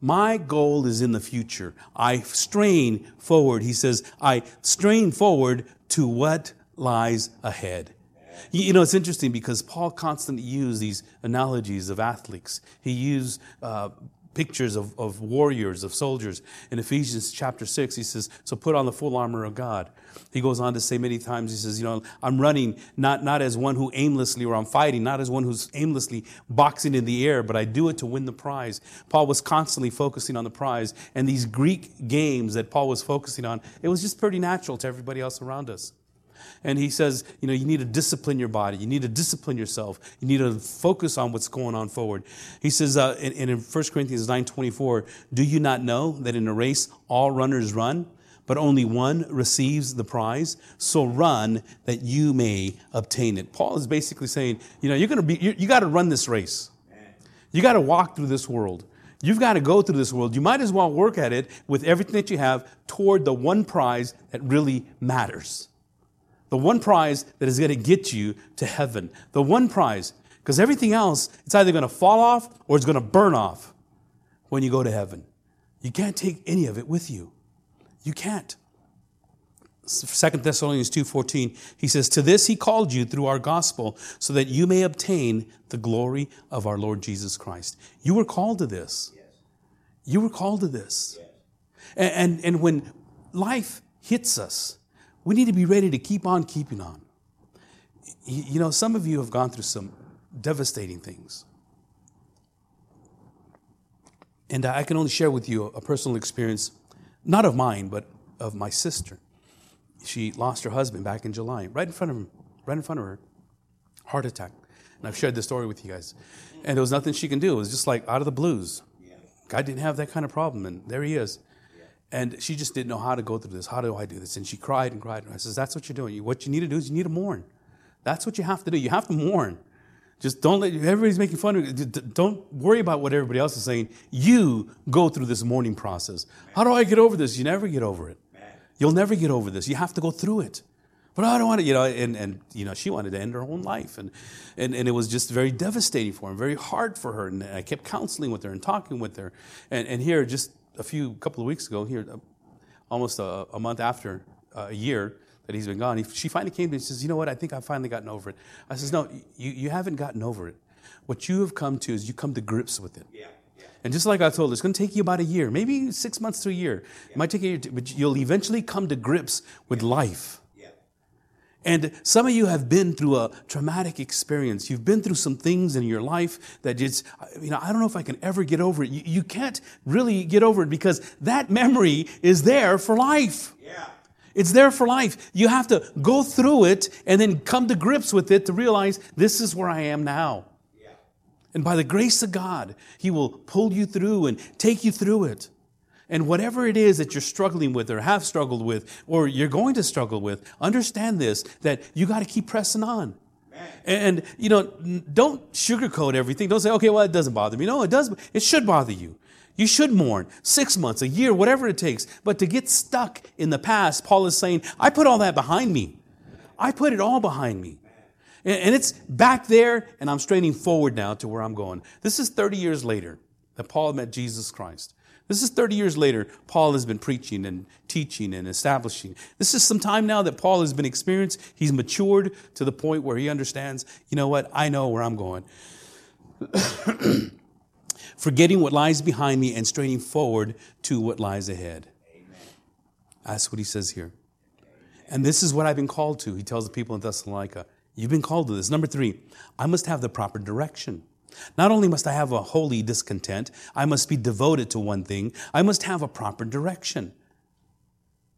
My goal is in the future. I strain forward. He says, I strain forward to what lies ahead. You know, it's interesting because Paul constantly used these analogies of athletes. He used uh, pictures of, of warriors, of soldiers. In Ephesians chapter 6, he says, So put on the full armor of God. He goes on to say many times, he says, You know, I'm running not, not as one who aimlessly, or I'm fighting, not as one who's aimlessly boxing in the air, but I do it to win the prize. Paul was constantly focusing on the prize. And these Greek games that Paul was focusing on, it was just pretty natural to everybody else around us. And he says, you know, you need to discipline your body. You need to discipline yourself. You need to focus on what's going on forward. He says, uh, in, in 1 Corinthians 9 24, do you not know that in a race all runners run, but only one receives the prize? So run that you may obtain it. Paul is basically saying, you know, you're going to be, you, you got to run this race. You got to walk through this world. You've got to go through this world. You might as well work at it with everything that you have toward the one prize that really matters. The one prize that is going to get you to heaven. The one prize. Because everything else, it's either going to fall off or it's going to burn off when you go to heaven. You can't take any of it with you. You can't. 2 Thessalonians 2:14 he says to this he called you through our gospel so that you may obtain the glory of our Lord Jesus Christ. You were called to this. Yes. You were called to this. Yes. And, and and when life hits us we need to be ready to keep on keeping on. You know, some of you have gone through some devastating things. And I can only share with you a personal experience, not of mine, but of my sister. She lost her husband back in July, right in front of him, right in front of her, heart attack. And I've shared this story with you guys. And there was nothing she can do. It was just like out of the blues. God didn't have that kind of problem, and there he is. And she just didn't know how to go through this. How do I do this? And she cried and cried. And I says, That's what you're doing. What you need to do is you need to mourn. That's what you have to do. You have to mourn. Just don't let everybody's making fun of you. Don't worry about what everybody else is saying. You go through this mourning process. How do I get over this? You never get over it. You'll never get over this. You have to go through it. But I don't want to, you know, and, and you know, she wanted to end her own life. And, and, and it was just very devastating for her, very hard for her. And I kept counseling with her and talking with her. And, and here, just a few couple of weeks ago, here, uh, almost a, a month after uh, a year that he's been gone, he, she finally came to me and says, "You know what? I think I've finally gotten over it." I says, "No, you, you haven't gotten over it. What you have come to is you come to grips with it." Yeah. And just like I told her, it's going to take you about a year, maybe six months to a year. Yeah. It might take a year, but you'll eventually come to grips with yeah. life. And some of you have been through a traumatic experience. You've been through some things in your life that it's, you know, I don't know if I can ever get over it. You, you can't really get over it because that memory is there for life. Yeah. It's there for life. You have to go through it and then come to grips with it to realize this is where I am now. Yeah. And by the grace of God, He will pull you through and take you through it. And whatever it is that you're struggling with or have struggled with or you're going to struggle with, understand this that you got to keep pressing on. And, you know, don't sugarcoat everything. Don't say, okay, well, it doesn't bother me. No, it does. It should bother you. You should mourn six months, a year, whatever it takes. But to get stuck in the past, Paul is saying, I put all that behind me. I put it all behind me. And it's back there, and I'm straining forward now to where I'm going. This is 30 years later that Paul met Jesus Christ. This is 30 years later. Paul has been preaching and teaching and establishing. This is some time now that Paul has been experienced. He's matured to the point where he understands, you know what, I know where I'm going. (coughs) forgetting what lies behind me and straining forward to what lies ahead. Amen. That's what he says here. And this is what I've been called to. He tells the people in Thessalonica, You've been called to this. Number three, I must have the proper direction. Not only must I have a holy discontent, I must be devoted to one thing, I must have a proper direction.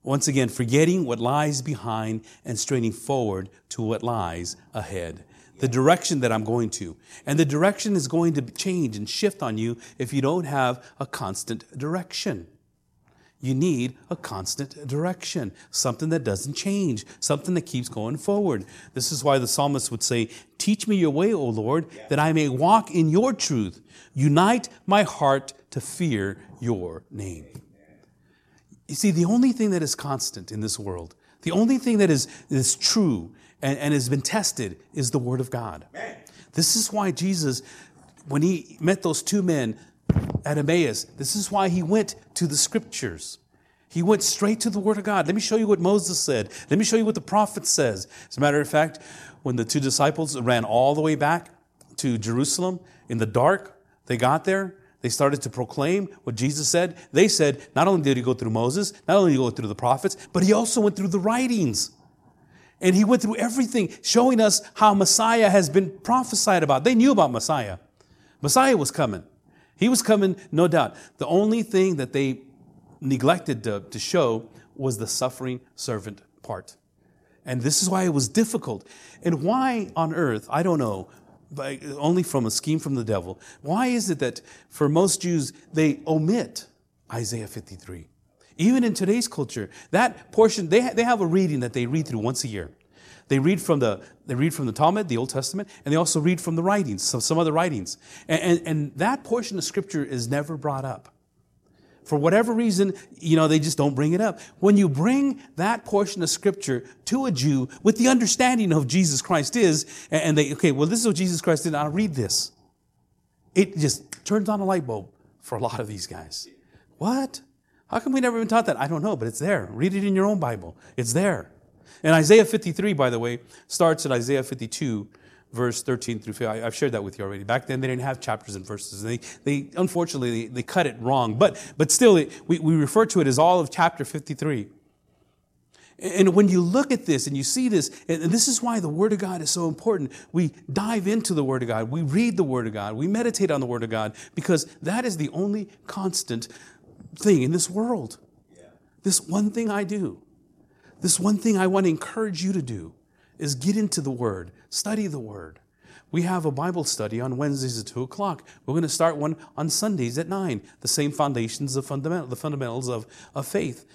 Once again, forgetting what lies behind and straining forward to what lies ahead. The direction that I'm going to. And the direction is going to change and shift on you if you don't have a constant direction. You need a constant direction, something that doesn't change, something that keeps going forward. This is why the psalmist would say, Teach me your way, O Lord, that I may walk in your truth. Unite my heart to fear your name. You see, the only thing that is constant in this world, the only thing that is, is true and, and has been tested is the Word of God. This is why Jesus, when he met those two men, at Emmaus. This is why he went to the scriptures. He went straight to the Word of God. Let me show you what Moses said. Let me show you what the prophet says. As a matter of fact, when the two disciples ran all the way back to Jerusalem in the dark, they got there. They started to proclaim what Jesus said. They said, not only did he go through Moses, not only did he go through the prophets, but he also went through the writings. And he went through everything, showing us how Messiah has been prophesied about. They knew about Messiah. Messiah was coming. He was coming, no doubt. The only thing that they neglected to, to show was the suffering servant part. And this is why it was difficult. And why on earth, I don't know, only from a scheme from the devil, why is it that for most Jews, they omit Isaiah 53? Even in today's culture, that portion, they, they have a reading that they read through once a year. They read from the, they read from the Talmud, the Old Testament, and they also read from the writings, some, some other writings. And, and, and that portion of Scripture is never brought up. For whatever reason, you know, they just don't bring it up. When you bring that portion of Scripture to a Jew with the understanding of Jesus Christ is, and they, okay, well, this is what Jesus Christ did, I'll read this. It just turns on a light bulb for a lot of these guys. What? How come we never been taught that? I don't know, but it's there. Read it in your own Bible. It's there. And Isaiah 53, by the way, starts at Isaiah 52, verse 13 through 15. I've shared that with you already. Back then, they didn't have chapters and verses. They, they unfortunately, they, they cut it wrong. But, but still, it, we, we refer to it as all of chapter 53. And when you look at this and you see this, and this is why the Word of God is so important. We dive into the Word of God, we read the Word of God, we meditate on the Word of God, because that is the only constant thing in this world. Yeah. This one thing I do. This one thing I want to encourage you to do is get into the Word, study the Word. We have a Bible study on Wednesdays at 2 o'clock. We're going to start one on Sundays at 9, the same foundations, of fundamental, the fundamentals of, of faith.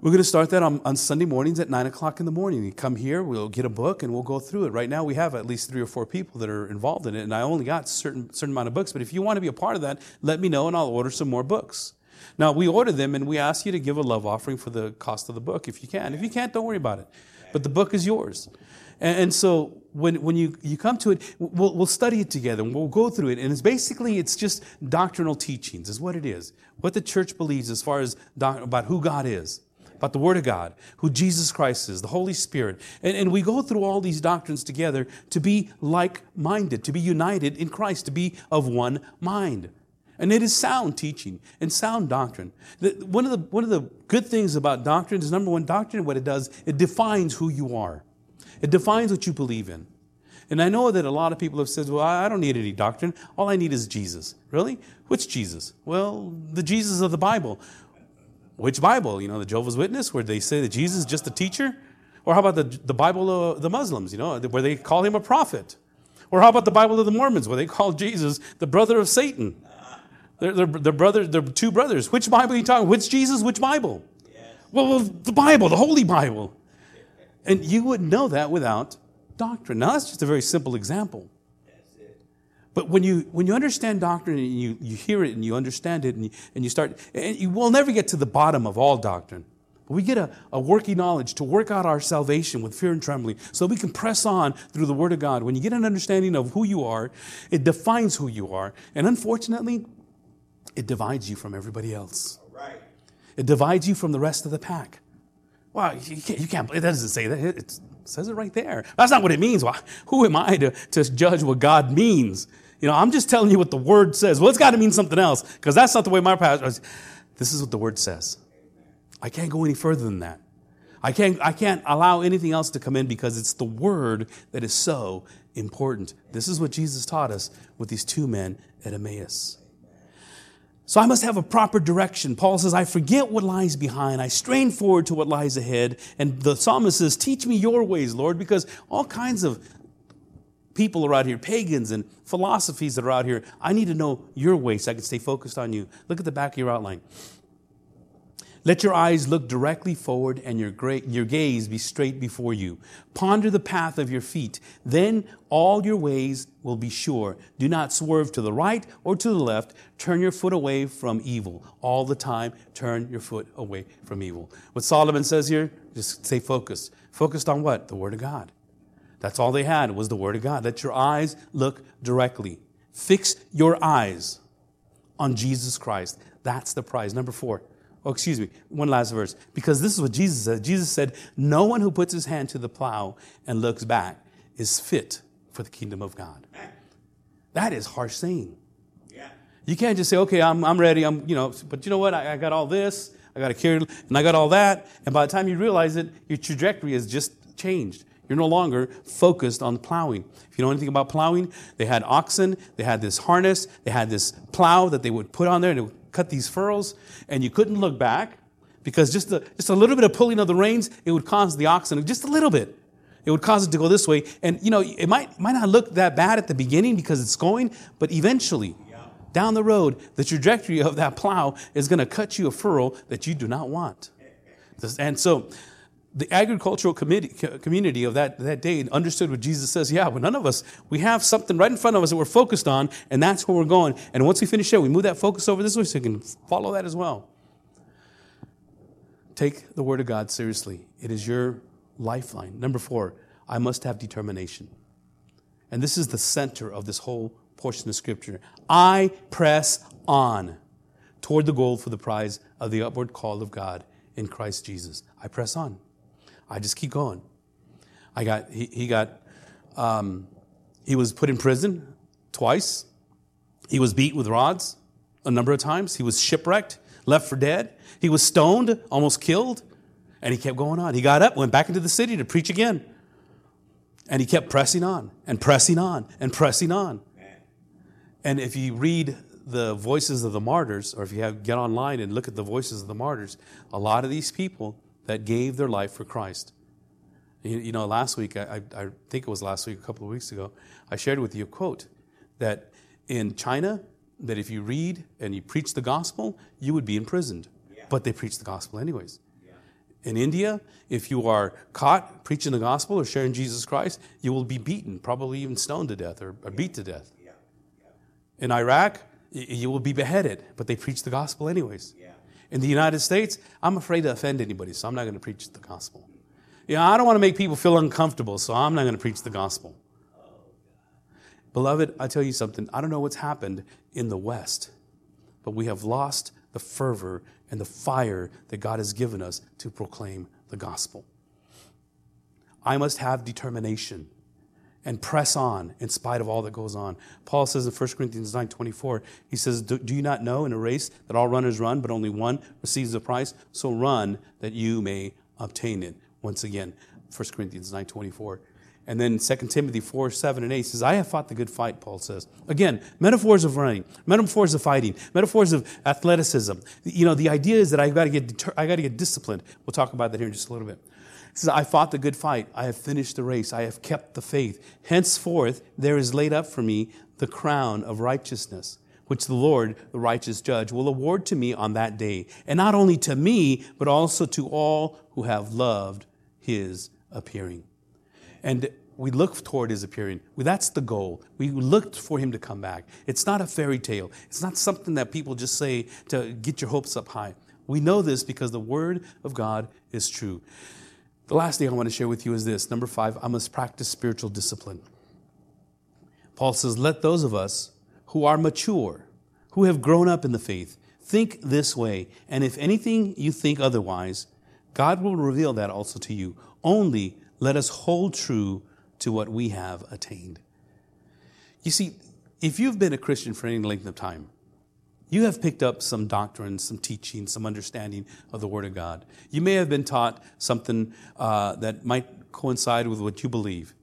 We're going to start that on, on Sunday mornings at 9 o'clock in the morning. You come here, we'll get a book, and we'll go through it. Right now, we have at least three or four people that are involved in it, and I only got certain, certain amount of books. But if you want to be a part of that, let me know, and I'll order some more books. Now, we order them and we ask you to give a love offering for the cost of the book if you can. If you can't, don't worry about it. But the book is yours. And, and so when, when you, you come to it, we'll, we'll study it together and we'll go through it. And it's basically, it's just doctrinal teachings, is what it is. What the church believes as far as doc, about who God is about the Word of God, who Jesus Christ is, the Holy Spirit. And, and we go through all these doctrines together to be like minded, to be united in Christ, to be of one mind. And it is sound teaching and sound doctrine. one, of the, one of the good things about doctrine is number one, doctrine, what it does, it defines who you are. It defines what you believe in. And I know that a lot of people have said, well, I don't need any doctrine. All I need is Jesus. Really? Which Jesus? Well, the Jesus of the Bible. Which Bible? You know, the Jehovah's Witness, where they say that Jesus is just a teacher? Or how about the, the Bible of the Muslims, you know, where they call him a prophet? Or how about the Bible of the Mormons, where they call Jesus the brother of Satan? They're, they're, they're, brother, they're two brothers. Which Bible are you talking? Which Jesus? Which Bible? Yes. Well, well, the Bible, the Holy Bible. And you wouldn't know that without doctrine. Now, that's just a very simple example. But when you, when you understand doctrine and you, you hear it and you understand it and you, and you start, and you will never get to the bottom of all doctrine. But we get a, a working knowledge to work out our salvation with fear and trembling so we can press on through the Word of God. When you get an understanding of who you are, it defines who you are. And unfortunately, it divides you from everybody else. Right. It divides you from the rest of the pack. Well, you can't, you can't it doesn't say that. It, says it right there. That's not what it means. Well, who am I to, to judge what God means? You know, I'm just telling you what the word says. Well, it's got to mean something else because that's not the way my pastor. Uh, this is what the word says. I can't go any further than that. I can't, I can't allow anything else to come in because it's the word that is so important. This is what Jesus taught us with these two men at Emmaus. So I must have a proper direction. Paul says, I forget what lies behind. I strain forward to what lies ahead. And the psalmist says, Teach me your ways, Lord, because all kinds of people are out here, pagans and philosophies that are out here. I need to know your ways so I can stay focused on you. Look at the back of your outline. Let your eyes look directly forward and your, your gaze be straight before you. Ponder the path of your feet. Then all your ways will be sure. Do not swerve to the right or to the left. Turn your foot away from evil. All the time, turn your foot away from evil. What Solomon says here, just stay focused. Focused on what? The Word of God. That's all they had was the Word of God. Let your eyes look directly. Fix your eyes on Jesus Christ. That's the prize. Number four. Oh, excuse me, one last verse. Because this is what Jesus said. Jesus said, No one who puts his hand to the plow and looks back is fit for the kingdom of God. That is harsh saying. Yeah. You can't just say, okay, I'm, I'm ready, I'm, you know, but you know what? I, I got all this, I got a carry, and I got all that. And by the time you realize it, your trajectory has just changed. You're no longer focused on plowing. If you know anything about plowing, they had oxen, they had this harness, they had this plow that they would put on there, and it would cut these furrows, and you couldn't look back because just a, just a little bit of pulling of the reins, it would cause the oxen, just a little bit, it would cause it to go this way. And you know, it might, might not look that bad at the beginning because it's going, but eventually, down the road, the trajectory of that plow is going to cut you a furrow that you do not want. And so, the agricultural community of that, that day understood what Jesus says. Yeah, but none of us, we have something right in front of us that we're focused on, and that's where we're going. And once we finish there, we move that focus over this way so we can follow that as well. Take the Word of God seriously. It is your lifeline. Number four, I must have determination. And this is the center of this whole portion of Scripture. I press on toward the goal for the prize of the upward call of God in Christ Jesus. I press on. I just keep going. I got, he, he got, um, he was put in prison twice. He was beat with rods a number of times. He was shipwrecked, left for dead. He was stoned, almost killed, and he kept going on. He got up, went back into the city to preach again. And he kept pressing on and pressing on and pressing on. And if you read the voices of the martyrs, or if you have, get online and look at the voices of the martyrs, a lot of these people that gave their life for Christ. You, you know, last week, I, I, think it was last week, a couple of weeks ago, I shared with you a quote that in China, that if you read and you preach the gospel, you would be imprisoned. Yeah. But they preach the gospel anyways. Yeah. In India, if you are caught preaching the gospel or sharing Jesus Christ, you will be beaten, probably even stoned to death or, or beat to death. Yeah. In Iraq, you will be beheaded, but they preach the gospel anyways. In the United States, I'm afraid to offend anybody, so I'm not going to preach the gospel. You know, I don't want to make people feel uncomfortable, so I'm not going to preach the gospel. Beloved, I tell you something. I don't know what's happened in the West, but we have lost the fervor and the fire that God has given us to proclaim the gospel. I must have determination and press on in spite of all that goes on. Paul says in 1 Corinthians 9 24, he says, do, you not know in a race that all runners run, but only one receives the prize? So run that you may obtain it. Once again, 1 Corinthians 9 24. And then 2 Timothy 4, 7, and 8 says, I have fought the good fight, Paul says. Again, metaphors of running, metaphors of fighting, metaphors of athleticism. You know, the idea is that I've got to get, deter- I got to get disciplined. We'll talk about that here in just a little bit. Says, I fought the good fight. I have finished the race. I have kept the faith. Henceforth, there is laid up for me the crown of righteousness, which the Lord, the righteous judge, will award to me on that day. And not only to me, but also to all who have loved his appearing. And we look toward his appearing. That's the goal. We looked for him to come back. It's not a fairy tale. It's not something that people just say to get your hopes up high. We know this because the word of God is true. The last thing I want to share with you is this number five, I must practice spiritual discipline. Paul says, Let those of us who are mature, who have grown up in the faith, think this way. And if anything you think otherwise, God will reveal that also to you. Only let us hold true to what we have attained. You see, if you've been a Christian for any length of time, you have picked up some doctrine, some teaching, some understanding of the Word of God. You may have been taught something uh, that might coincide with what you believe.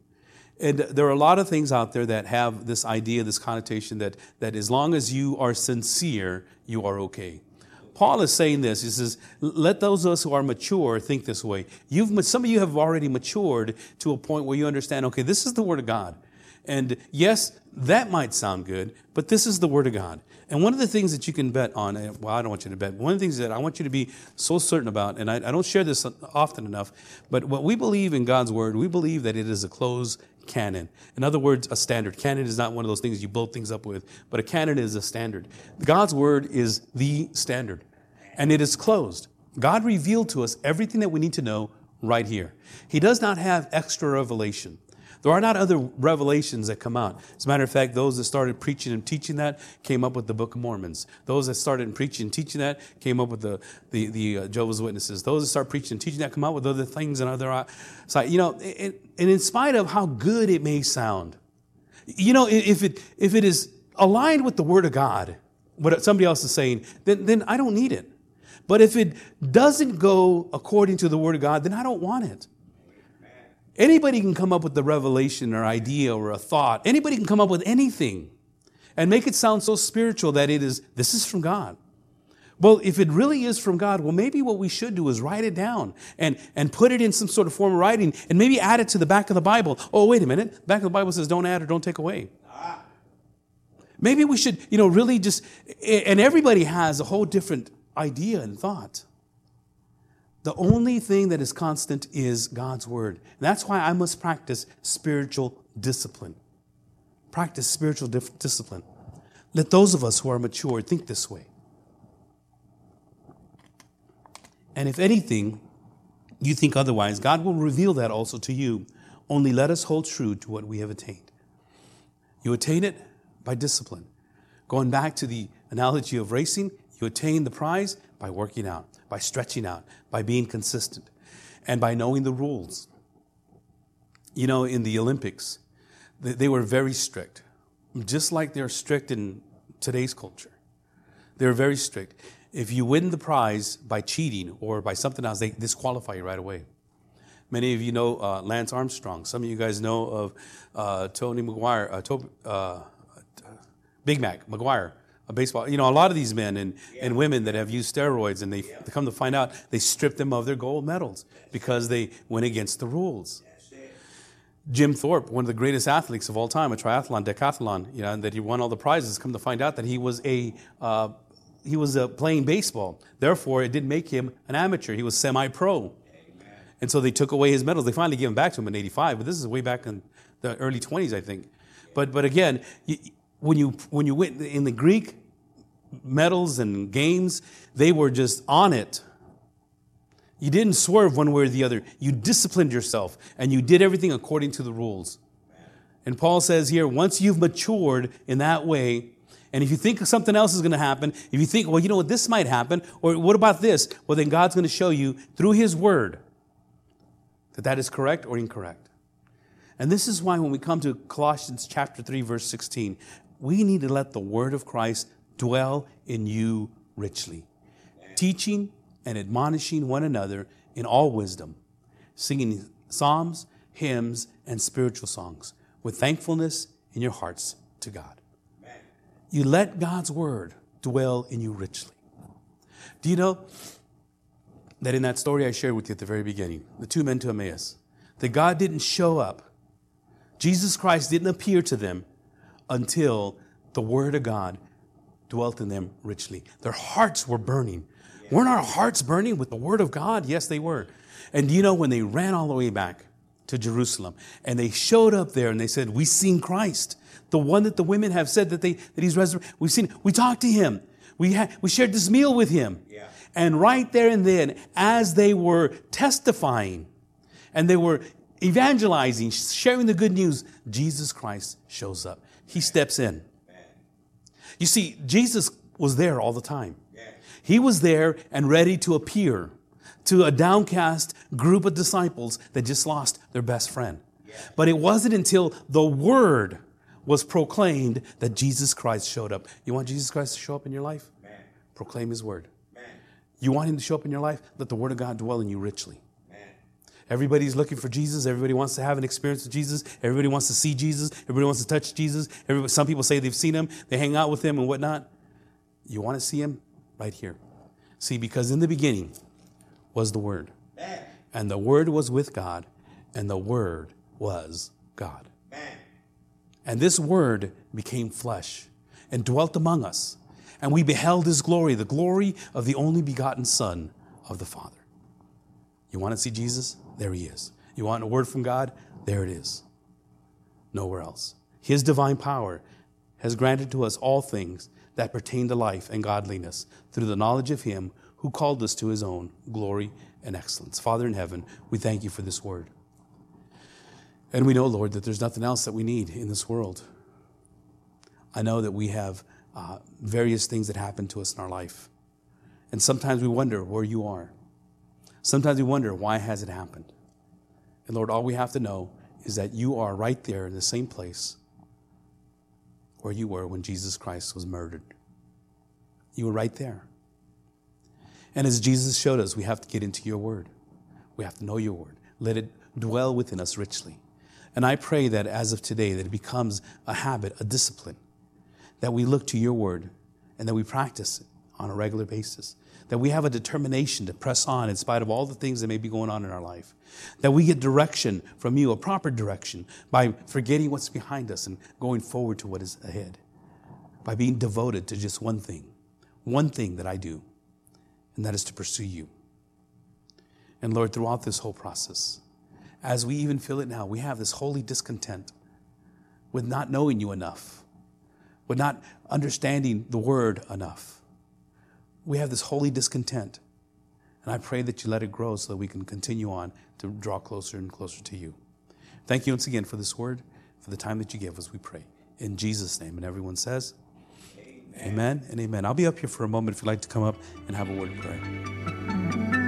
And there are a lot of things out there that have this idea, this connotation that, that as long as you are sincere, you are okay. Paul is saying this. He says, let those of us who are mature think this way. You've, some of you have already matured to a point where you understand, okay, this is the Word of God. And yes, that might sound good, but this is the Word of God. And one of the things that you can bet on, well, I don't want you to bet, one of the things that I want you to be so certain about, and I, I don't share this often enough, but what we believe in God's Word, we believe that it is a closed canon. In other words, a standard. Canon is not one of those things you build things up with, but a canon is a standard. God's Word is the standard, and it is closed. God revealed to us everything that we need to know right here. He does not have extra revelation. There are not other revelations that come out. As a matter of fact, those that started preaching and teaching that came up with the Book of Mormons. Those that started preaching and teaching that came up with the, the, the uh, Jehovah's Witnesses. Those that start preaching and teaching that come out with other things and other. Uh, you know, and in spite of how good it may sound, you know, if it, if it is aligned with the Word of God, what somebody else is saying, then, then I don't need it. But if it doesn't go according to the Word of God, then I don't want it. Anybody can come up with the revelation or idea or a thought. Anybody can come up with anything and make it sound so spiritual that it is, this is from God. Well, if it really is from God, well, maybe what we should do is write it down and, and put it in some sort of form of writing and maybe add it to the back of the Bible. Oh, wait a minute. The back of the Bible says don't add or don't take away. Maybe we should, you know, really just, and everybody has a whole different idea and thought. The only thing that is constant is God's word. And that's why I must practice spiritual discipline. Practice spiritual dif- discipline. Let those of us who are mature think this way. And if anything, you think otherwise, God will reveal that also to you. Only let us hold true to what we have attained. You attain it by discipline. Going back to the analogy of racing, you attain the prize by working out by stretching out, by being consistent, and by knowing the rules. You know, in the Olympics, they were very strict, just like they're strict in today's culture. They're very strict. If you win the prize by cheating or by something else, they disqualify you right away. Many of you know uh, Lance Armstrong. Some of you guys know of uh, Tony McGuire, uh, uh, Big Mac McGwire a baseball. You know, a lot of these men and, yeah. and women that have used steroids, and they, yeah. come to find out they stripped them of their gold medals because they went against the rules. Jim Thorpe, one of the greatest athletes of all time, a triathlon, decathlon, you know, that he won all the prizes, come to find out that he was a uh, he was uh, playing baseball. Therefore, it didn't make him an amateur. He was semi-pro. And so they took away his medals. They finally gave them back to him in '85, but this is way back in the early 20s, I think. But but again, when you when you went in the Greek medals and games, they were just on it. You didn't swerve one way or the other. You disciplined yourself and you did everything according to the rules. And Paul says here, once you've matured in that way, and if you think something else is going to happen, if you think, well, you know what, this might happen, or what about this? Well, then God's going to show you through His Word that that is correct or incorrect. And this is why when we come to Colossians chapter 3, verse 16, we need to let the word of Christ dwell in you richly, teaching and admonishing one another in all wisdom, singing psalms, hymns, and spiritual songs with thankfulness in your hearts to God. You let God's word dwell in you richly. Do you know that in that story I shared with you at the very beginning, the two men to Emmaus, that God didn't show up, Jesus Christ didn't appear to them until the Word of God dwelt in them richly. Their hearts were burning. Weren't our hearts burning with the Word of God? Yes, they were. And you know, when they ran all the way back to Jerusalem and they showed up there and they said, We've seen Christ, the one that the women have said that, they, that He's resurrected. We've seen, we talked to Him. We, had, we shared this meal with Him. Yeah. And right there and then, as they were testifying and they were evangelizing, sharing the good news, Jesus Christ shows up. He steps in. You see, Jesus was there all the time. He was there and ready to appear to a downcast group of disciples that just lost their best friend. But it wasn't until the Word was proclaimed that Jesus Christ showed up. You want Jesus Christ to show up in your life? Proclaim his word. You want him to show up in your life? Let the word of God dwell in you richly. Everybody's looking for Jesus. Everybody wants to have an experience with Jesus. Everybody wants to see Jesus. Everybody wants to touch Jesus. Everybody, some people say they've seen him. They hang out with him and whatnot. You want to see him? Right here. See, because in the beginning was the Word. And the Word was with God, and the Word was God. And this Word became flesh and dwelt among us. And we beheld his glory, the glory of the only begotten Son of the Father. You want to see Jesus? There he is. You want a word from God? There it is. Nowhere else. His divine power has granted to us all things that pertain to life and godliness through the knowledge of him who called us to his own glory and excellence. Father in heaven, we thank you for this word. And we know, Lord, that there's nothing else that we need in this world. I know that we have uh, various things that happen to us in our life. And sometimes we wonder where you are. Sometimes we wonder, why has it happened? And Lord, all we have to know is that you are right there in the same place where you were when Jesus Christ was murdered. You were right there. And as Jesus showed us, we have to get into your word. We have to know your word. Let it dwell within us richly. And I pray that as of today, that it becomes a habit, a discipline, that we look to your word and that we practice it on a regular basis. That we have a determination to press on in spite of all the things that may be going on in our life. That we get direction from you, a proper direction, by forgetting what's behind us and going forward to what is ahead. By being devoted to just one thing, one thing that I do and that is to pursue you. And Lord, throughout this whole process, as we even feel it now, we have this holy discontent with not knowing you enough, with not understanding the word enough. We have this holy discontent. And I pray that you let it grow so that we can continue on to draw closer and closer to you. Thank you once again for this word, for the time that you give us, we pray. In Jesus' name. And everyone says, Amen and amen. I'll be up here for a moment if you'd like to come up and have a word of prayer.